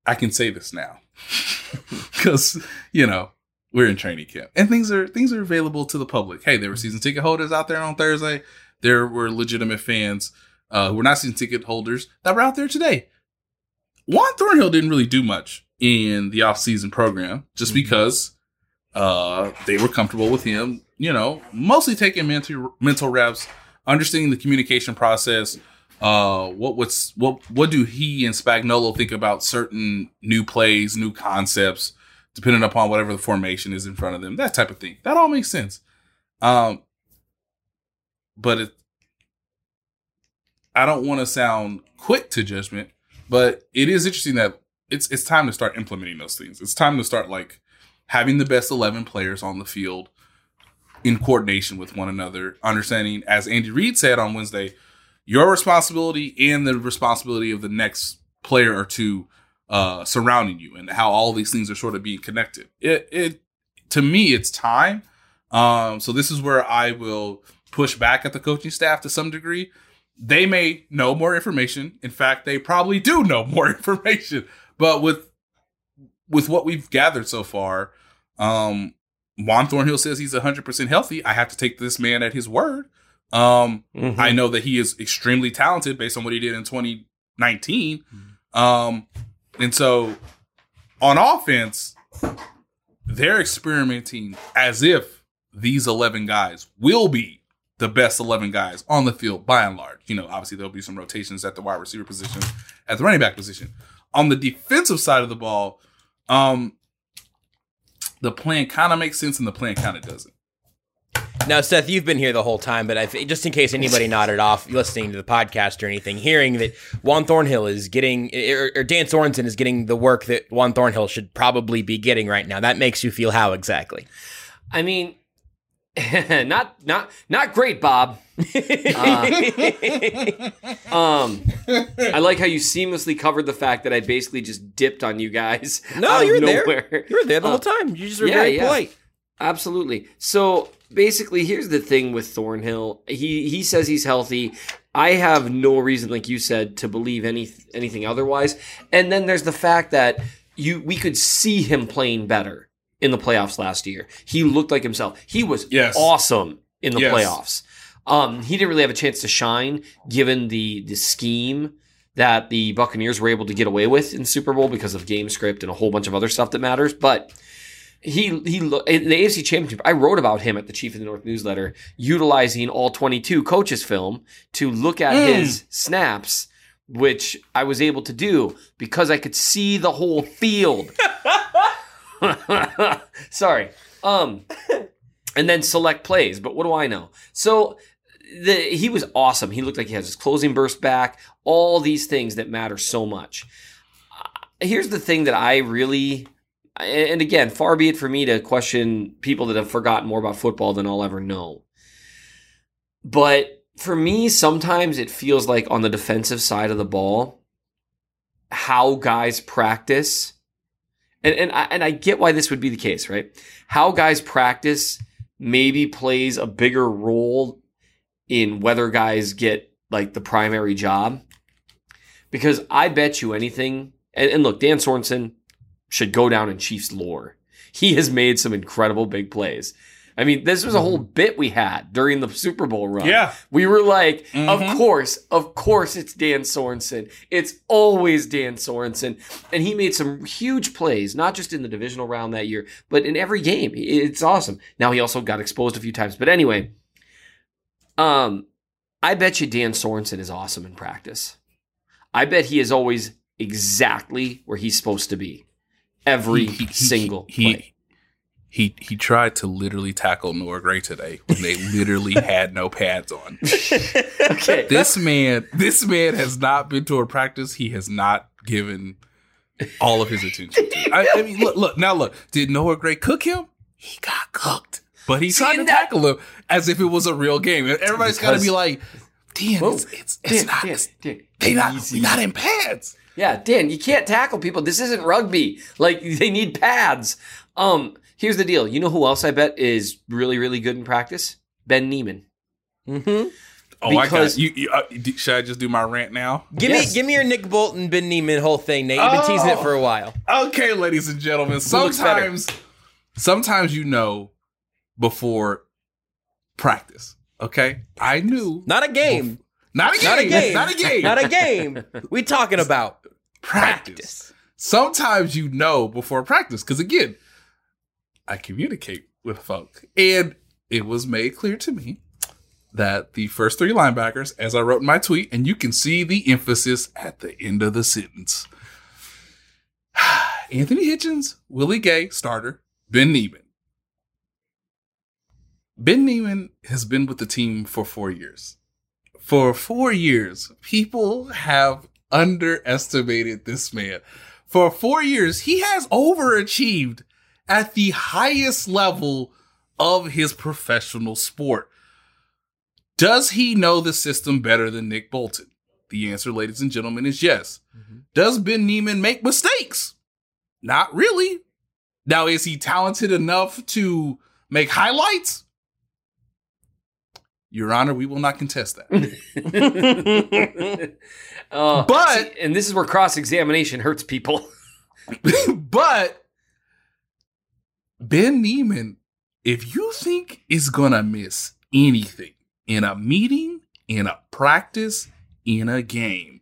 I can say this now because you know we're in training camp and things are things are available to the public. Hey, there were season ticket holders out there on Thursday. There were legitimate fans uh, who were not season ticket holders that were out there today. Juan Thornhill didn't really do much in the off-season program just because uh, they were comfortable with him, you know, mostly taking mental mental reps, understanding the communication process. Uh, what what's what what do he and Spagnuolo think about certain new plays, new concepts, depending upon whatever the formation is in front of them, that type of thing. That all makes sense. Um, but it, I don't want to sound quick to judgment, but it is interesting that it's it's time to start implementing those things. It's time to start like having the best 11 players on the field in coordination with one another, understanding, as Andy Reid said on Wednesday, your responsibility and the responsibility of the next player or two uh, surrounding you, and how all these things are sort of being connected. It, it to me, it's time. Um, so this is where I will push back at the coaching staff to some degree. They may know more information. In fact, they probably do know more information. But with with what we've gathered so far, um, Juan Thornhill says he's 100% healthy. I have to take this man at his word. Um, Mhm. I know that he is extremely talented based on what he did in 2019. Um, and so on offense, they're experimenting as if these 11 guys will be the best 11 guys on the field by and large. You know, obviously there'll be some rotations at the wide receiver position, at the running back position. On the defensive side of the ball, um, the plan kind of makes sense and the plan kind of doesn't. Now, Seth, you've been here the whole time, but th- just in case anybody nodded off listening to the podcast or anything, hearing that Juan Thornhill is getting, or, or Dan Sorensen is getting the work that Juan Thornhill should probably be getting right now, that makes you feel how exactly? I mean, not not not great, Bob. Uh, um, I like how you seamlessly covered the fact that I basically just dipped on you guys. No, you were there. You were there the Uh, whole time. You just were yeah, very yeah. polite. Absolutely. So basically, here's the thing with Thornhill. He he says he's healthy. I have no reason, like you said, to believe any anything otherwise. And then there's the fact that you we could see him playing better in the playoffs last year. He looked like himself. He was Yes. awesome in the Yes. playoffs. Um, he didn't really have a chance to shine given the the scheme that the Buccaneers were able to get away with in Super Bowl because of game script and a whole bunch of other stuff that matters. But he he in the AFC Championship. I wrote about him at the Chief of the North newsletter, utilizing all 22 coaches film to look at his snaps, which I was able to do because I could see the whole field. Sorry. Um, and then select plays. But what do I know? So the he was awesome. He looked like he has his closing burst back. All these things that matter so much. Uh, Here's the thing that I really, and again, far be it for me to question people that have forgotten more about football than I'll ever know. But for me, sometimes it feels like on the defensive side of the ball, how guys practice, and and I, and I get why this would be the case, right? How guys practice maybe plays a bigger role in whether guys get like the primary job because I bet you anything. And, and look, Dan Sorensen should go down in Chiefs lore. He has made some incredible big plays. I mean, this was a whole bit we had during the Super Bowl run. Yeah. We were like, Mhm. of course, of course it's Dan Sorensen. It's always Dan Sorensen. And he made some huge plays, not just in the divisional round that year, but in every game. It's awesome. Now he also got exposed a few times. But anyway, um, I bet you Dan Sorensen is awesome in practice. I bet he is always exactly where he's supposed to be. Every He- he- single he, play. He he tried to literally tackle Noah Gray today when they literally had no pads on. okay. This man, this man has not been to a practice. He has not given all of his attention to. I, I mean, look, look now. Look, did Noah Gray cook him? He got cooked, but he tried to that- tackle him as if it was a real game. And Everybody's got to be like, "Damn, it's it's, it's Dan, not. Dan, Dan, they not. easy. We not in pads." Yeah, Dan, you can't tackle people. This isn't rugby. Like they need pads. Um, here's the deal. You know who else I bet is really, really good in practice? Ben Niemann. Mm-hmm. Oh, I Because- got you. you uh, should I just do my rant now? Give Yes. me give me your Nick Bolton Ben Niemann whole thing, Nate. You've been teasing it for a while. Okay, ladies and gentlemen. Sometimes, sometimes you know before practice. Okay, I knew Not a game. Not a game, Not a game. not a game, Not a game. We talking about practice. practice. Sometimes you know before practice because again, I communicate with folk, and it was made clear to me that the first three linebackers, as I wrote in my tweet, and you can see the emphasis at the end of the sentence. Anthony Hitchens, Willie Gay, starter, Ben Niemann. Ben Niemann has been with the team for four years. For four years, people have underestimated this man. For four years, he has overachieved at the highest level of his professional sport. Does he know the system better than Nick Bolton? The answer, ladies and gentlemen, is yes. Mm-hmm. Does Ben Niemann make mistakes? Not really. Now, is he talented enough to make highlights? Your Honor, we will not contest that. Uh, But- and this is where cross examination hurts people. but Ben Niemann, if you think is gonna miss anything in a meeting, in a practice, in a game,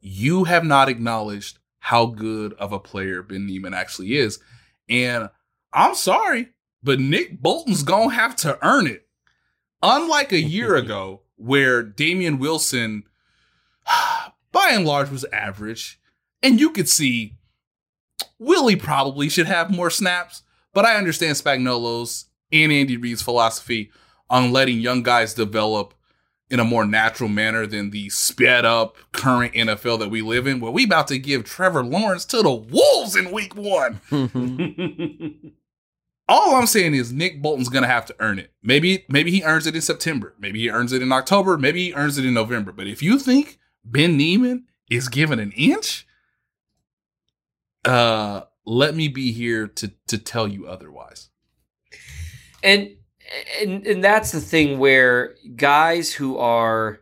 you have not acknowledged how good of a player Ben Niemann actually is. And I'm sorry, but Nick Bolton's gonna have to earn it. Unlike a year ago, where Damien Wilson, by and large, was average, and you could see Willie probably should have more snaps, but I understand Spagnuolo's and Andy Reid's philosophy on letting young guys develop in a more natural manner than the sped up current NFL that we live in, where we about to give Trevor Lawrence to the Wolves in week one. All I'm saying is Nick Bolton's gonna have to earn it. Maybe maybe he earns it in September. Maybe he earns it in October. Maybe he earns it in November. But if you think Ben Niemann is given an inch, uh, let me be here to to tell you otherwise. and and and that's the thing where guys who are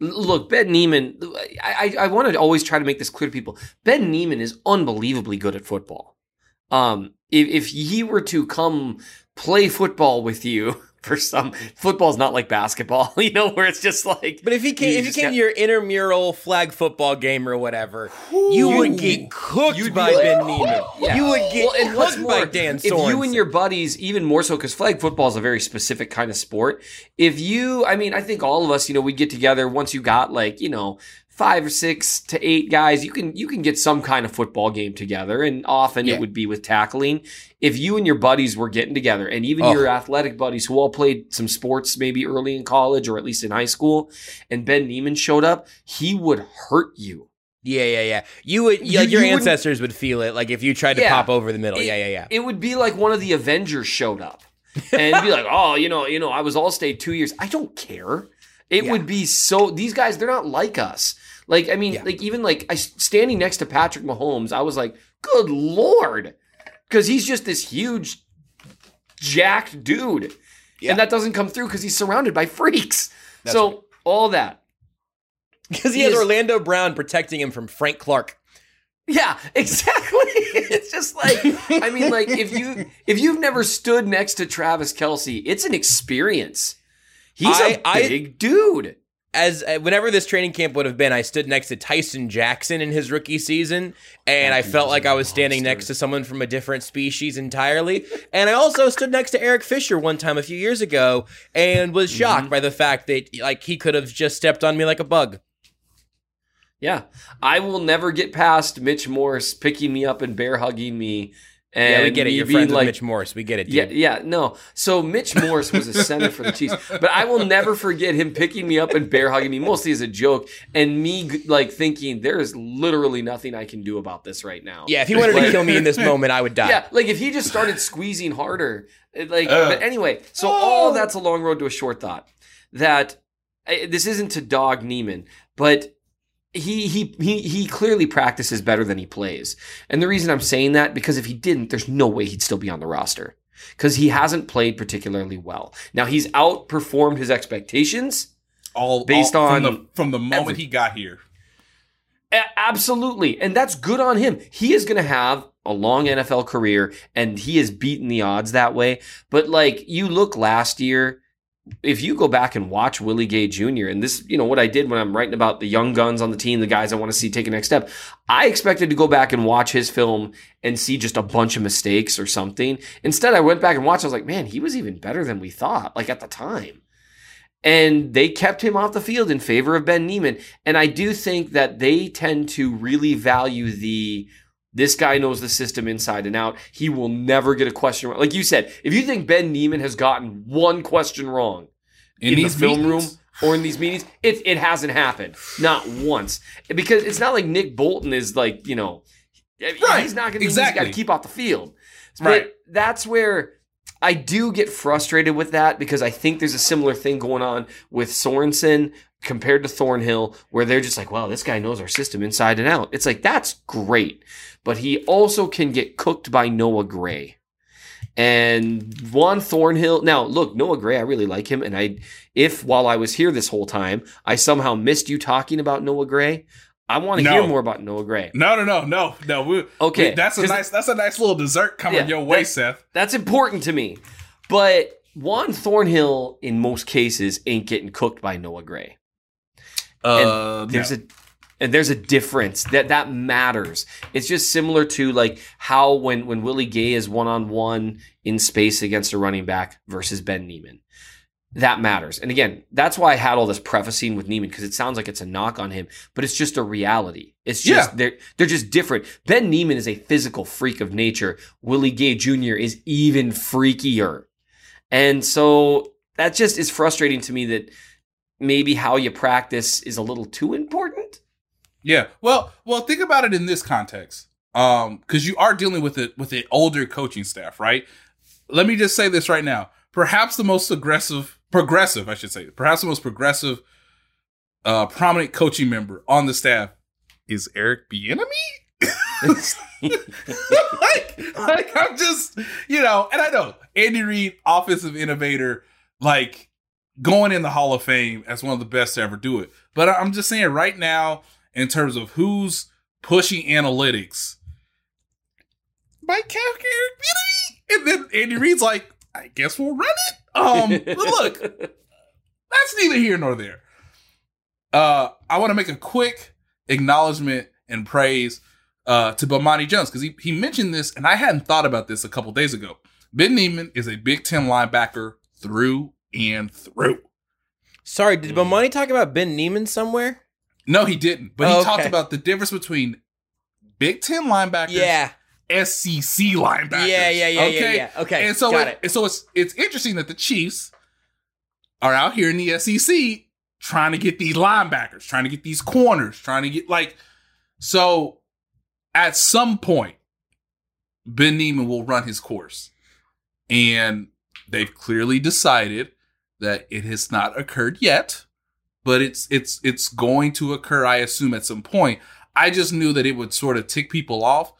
look Ben Niemann I I, I want to always try to make this clear to people Ben Niemann is unbelievably good at football um if, if he were to come play football with you for some football's not like basketball you know where it's just like But if he came, if he came got- to your intramural flag football game or whatever, you would get cooked You'd by like, Ben Niemann. Yeah. You would get Well, cooked by more, Dan If you and your buddies, even more so, because flag football is a very specific kind of sport. If you, I mean, I think all of us, you know, we'd get together once you got like, you know, five or six to eight guys, you can you can get some kind of football game together, and often Yeah. it would be with tackling. If you and your buddies were getting together, and even Oh. your athletic buddies who all played some sports, maybe early in college or at least in high school, and Ben Niemann showed up, he would hurt you. yeah, yeah, yeah. You would, You- like, your you ancestors would feel it, like if you tried to Yeah. pop over the middle. It- yeah, yeah, yeah. It would be like one of the Avengers showed up and be like, "Oh, you know, you know, I was all state two years. I don't care." It Yeah. would be so. These guys, they're not like us. Like, I mean, Yeah. like even like I standing next to Patrick Mahomes, I was like, "Good lord," because he's just this huge, jacked dude, Yeah. and that doesn't come through because he's surrounded by freaks. so all that. Because he, He has is- Orlando Brown protecting him from Frank Clark. Yeah, exactly. it's just like I mean, like if you if you've never stood next to Travis Kelce, it's an experience. He's a I- I- big dude. As uh, whenever this training camp would have been, I stood next to Tyson Jackson in his rookie season, and I felt like I was standing next to someone from a different species entirely. And I also stood next to Eric Fisher one time a few years ago, and was shocked by the fact that like he could have just stepped on me like a bug. Yeah, I will never get past Mitch Morse picking me up and bear hugging me. And yeah, we get it. me You're friends like, with Mitch Morse. We get it, dude. Yeah, yeah, no. So Mitch Morse was a center for the Chiefs, but I will never forget him picking me up and bear hugging me, mostly as a joke, and me like thinking there is literally nothing I can do about this right now. Yeah, if he wanted to kill me in this moment, I would die. Yeah, like if he just started squeezing harder, like. Uh. but anyway, so all that's a long road to a short thought. That I, this isn't to dog Niemann, but he he he he clearly practices better than he plays. And the reason I'm saying that because if he didn't, there's no way he'd still be on the roster because he hasn't played particularly well. Now he's outperformed his expectations. All Based all- on from the, from the moment every- he got here. A- absolutely. And that's good on him. He is going to have a long NFL career and he has beaten the odds that way. But like you look last year, if you go back and watch Willie Gay Jr., and this, you know, what I did when I'm writing about the young guns on the team, the guys I want to see take a next step, I expected to go back and watch his film and see just a bunch of mistakes or something. Instead, I went back and watched. I was like, man, he was even better than we thought, like at the time. And they kept him off the field in favor of Ben Niemann. And I do think that they tend to really value the this guy knows the system inside and out. He will never get a question wrong. Like you said, if you think Ben Niemann has gotten one question wrong In in, the film meetings? room or in these meetings, it, it hasn't happened. Not once. Because it's not like Nick Bolton is like, you know, Right, he's not going to exactly. got to keep off the field. Right. But that's where I do get frustrated with that because I think there's a similar thing going on with Sorensen compared to Thornhill, where they're just like, well, this guy knows our system inside and out. It's like, that's great. But he also can get cooked by Noah Gray. And Juan Thornhill. Now, look, Noah Gray, I really like him. And I, if while I was here this whole time, I somehow missed you talking about Noah Gray, I want to No. hear more about Noah Gray. No, no, no, no, no. We, Okay, we- that's a nice. That's a nice little dessert coming Yeah, your way, that- Seth. That's important to me. But Juan Thornhill, in most cases, ain't getting cooked by Noah Gray. Uh, There's no. a and there's a difference that that matters. It's just similar to like how when when Willie Gay is one on one in space against a running back versus Ben Niemann. That matters. And again, that's why I had all this prefacing with Niemann because it sounds like it's a knock on him, but it's just a reality. It's just Yeah. they're they're just different. Ben Niemann is a physical freak of nature. Willie Gay Jr. is even freakier. And so that just is frustrating to me that maybe how you practice is a little too important. Yeah. Well, well, think about it in this context. Um, because you are dealing with it with an older coaching staff, right? Let me just say this right now. Perhaps the most aggressive, progressive, I should say, perhaps the most progressive, uh, prominent coaching member on the staff is Eric Bieniemy. like, like I'm just, you know, and I know Andy Reid, offensive innovator, like going in the Hall of Fame as one of the best to ever do it. But I'm just saying right now, in terms of who's pushing analytics, Mike Kafka, and then Andy Reid's like, I guess we'll run it. Um, but look, that's neither here nor there. Uh, I want to make a quick acknowledgement and praise uh, to Bomani Jones because he, he mentioned this, and I hadn't thought about this a couple days ago. Ben Niemann is a Big Ten linebacker through and through. Sorry, did mm. Bomani talk about Ben Niemann somewhere? No, he didn't. But he Oh, talked about the difference between Big Ten linebackers, Yeah. SEC linebackers. Yeah, yeah, yeah, yeah, yeah. Okay, and so got it, and so it's it's interesting that the Chiefs are out here in the SEC trying to get these linebackers, trying to get these corners, trying to get like so. At some point, Ben Niemann will run his course, and they've clearly decided that it has not occurred yet, but it's it's it's going to occur. I assume at some point. I just knew that it would sort of tick people off.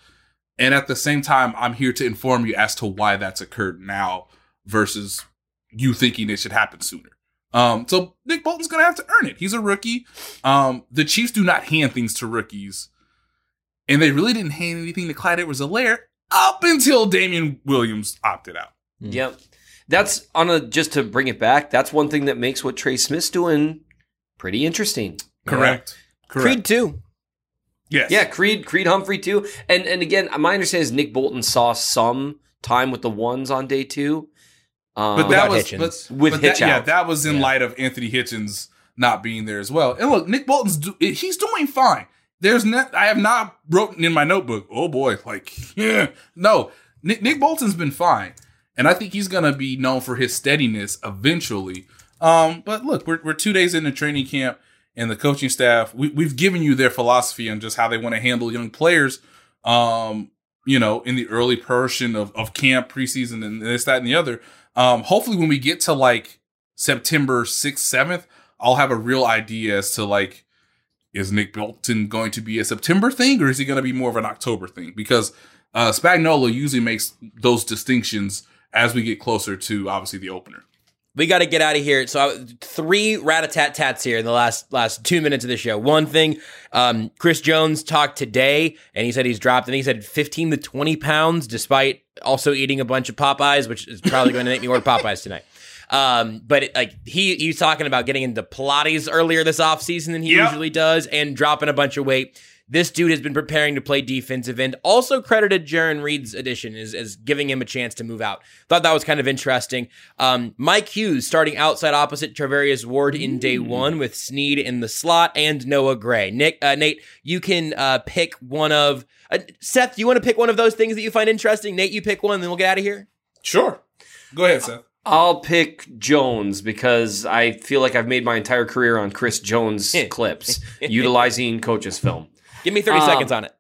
And at the same time, I'm here to inform you as to why that's occurred now versus you thinking it should happen sooner. Um, so Nick Bolton's gonna have to earn it. He's a rookie. Um, the Chiefs do not hand things to rookies, and they really didn't hand anything to Clyde Edwards-Helaire up until Damien Williams opted out. Yep. That's on a just to bring it back. That's one thing that makes what Trey Smith's doing pretty interesting. Correct. Correct. Creed too. Yes. Yeah, Creed, Creed Humphrey too. And and again, my understanding is Nick Bolton saw some time with the ones on day two. Um, But that was Hitchens. but, With but that, Hitch yeah, that was in Yeah. light of Anthony Hitchens not being there as well. And look, Nick Bolton's do, he's doing fine. There's not I have not written in my notebook. Oh boy, like yeah, no. Nick, Nick Bolton's been fine, and I think he's gonna be known for his steadiness eventually. Um, but look, we're we're two days into training camp, and the coaching staff we, we've given you their philosophy on just how they want to handle young players. Um, you know, in the early portion of, of camp, preseason, and this, that, and the other. Um, hopefully, when we get to like September 6th, 7th, I'll have a real idea as to like, is Nick Bolton going to be a September thing or is he going to be more of an October thing? Because uh, Spagnuolo usually makes those distinctions as we get closer to obviously the opener. We got to get out of here. So I, three rat-a-tat tats here in the last last two minutes of the show. One thing, um, Chris Jones talked today, and he said he's dropped. I think he said 15 to 20 pounds, despite also eating a bunch of Popeyes, which is probably going to make me order Popeyes tonight. Um, but it, like he he's talking about getting into Pilates earlier this offseason than he Yep. usually does, and dropping a bunch of weight. This dude has been preparing to play defensive end. Also credited Jarran Reed's addition as, as giving him a chance to move out. Thought that was kind of interesting. Um, Mike Hughes starting outside opposite Charvarius Ward in day one with Sneed in the slot and Noah Gray. Nick, uh, Nate, you can uh, pick one of uh, Seth. You want to pick one of those things that you find interesting? Nate, you pick one, then we'll get out of here. Sure. Go ahead, Seth. I'll pick Jones because I feel like I've made my entire career on Chris Jones clips, utilizing coach's film. Give me thirty Um, seconds on it.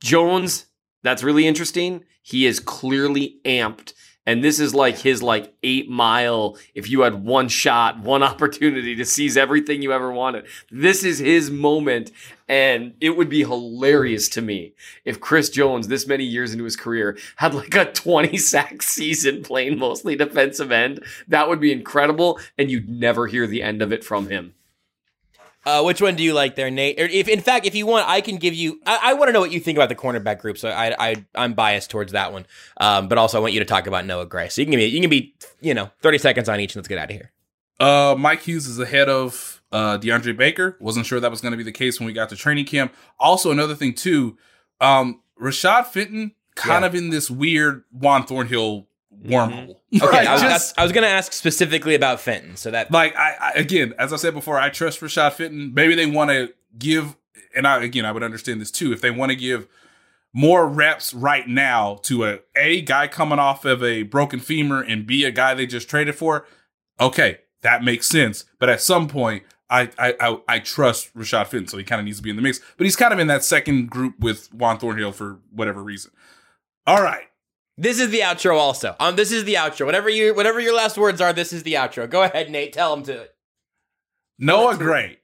Jones, that's really interesting. He is clearly amped. And this is like his like eight mile, if you had one shot, one opportunity to seize everything you ever wanted. This is his moment. And it would be hilarious to me if Chris Jones, this many years into his career, had like a 20 sack season playing mostly defensive end. That would be incredible. And you'd never hear the end of it from him. Uh, which one do you like there, Nate? Or if, in fact, if you want, I can give you. I, I want to know what you think about the cornerback group. So I, I, I'm biased towards that one. Um, but also I want you to talk about Noah Gray. So you can give me, you can be, you know, 30 seconds on each, and let's get out of here. Uh, Mike Hughes is ahead of uh, DeAndre Baker. Wasn't sure that was going to be the case when we got to training camp. Also, another thing too, um, Rashad Fenton kind Yeah. of in this weird Juan Thornhill Mm-hmm. wormhole. Okay, Right, I was, just- I was going to ask specifically about Fenton. So that like I, I again, as I said before, I trust Rashad Fenton. Maybe they want to give, and I again, I would understand this too if they want to give more reps right now to a a guy coming off of a broken femur and b a guy they just traded for. Okay, that makes sense. But at some point, I I I, I trust Rashad Fenton, so he kind of needs to be in the mix. But he's kind of in that second group with Juan Thornhill for whatever reason. All right. This is the outro. Also, um, this is the outro. Whatever you, whatever your last words are, this is the outro. Go ahead, Nate. Tell him to. Noah Gray.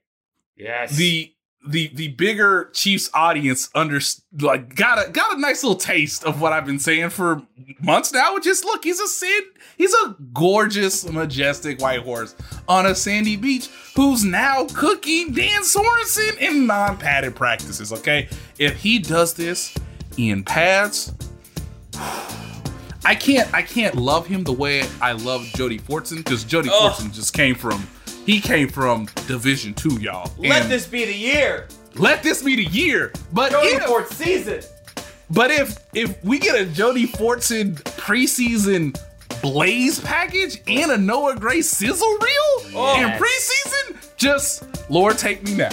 Yes. the the the bigger Chiefs audience under like got a got a nice little taste of what I've been saying for months now. Which is look, he's a sand, he's a gorgeous, majestic white horse on a sandy beach who's now cooking Dan Sorensen in non-padded practices. Okay, if he does this in pads. I can't I can't love him the way I love Jody Fortson because Jody Ugh. Fortson just came from he came from Division Two, y'all. Let And- this be the year. let this be the year. But Jody if, fourth season. but if if we get a Jody Fortson preseason blaze package and a Noah Gray sizzle reel Oh. in preseason, just Lord take me now.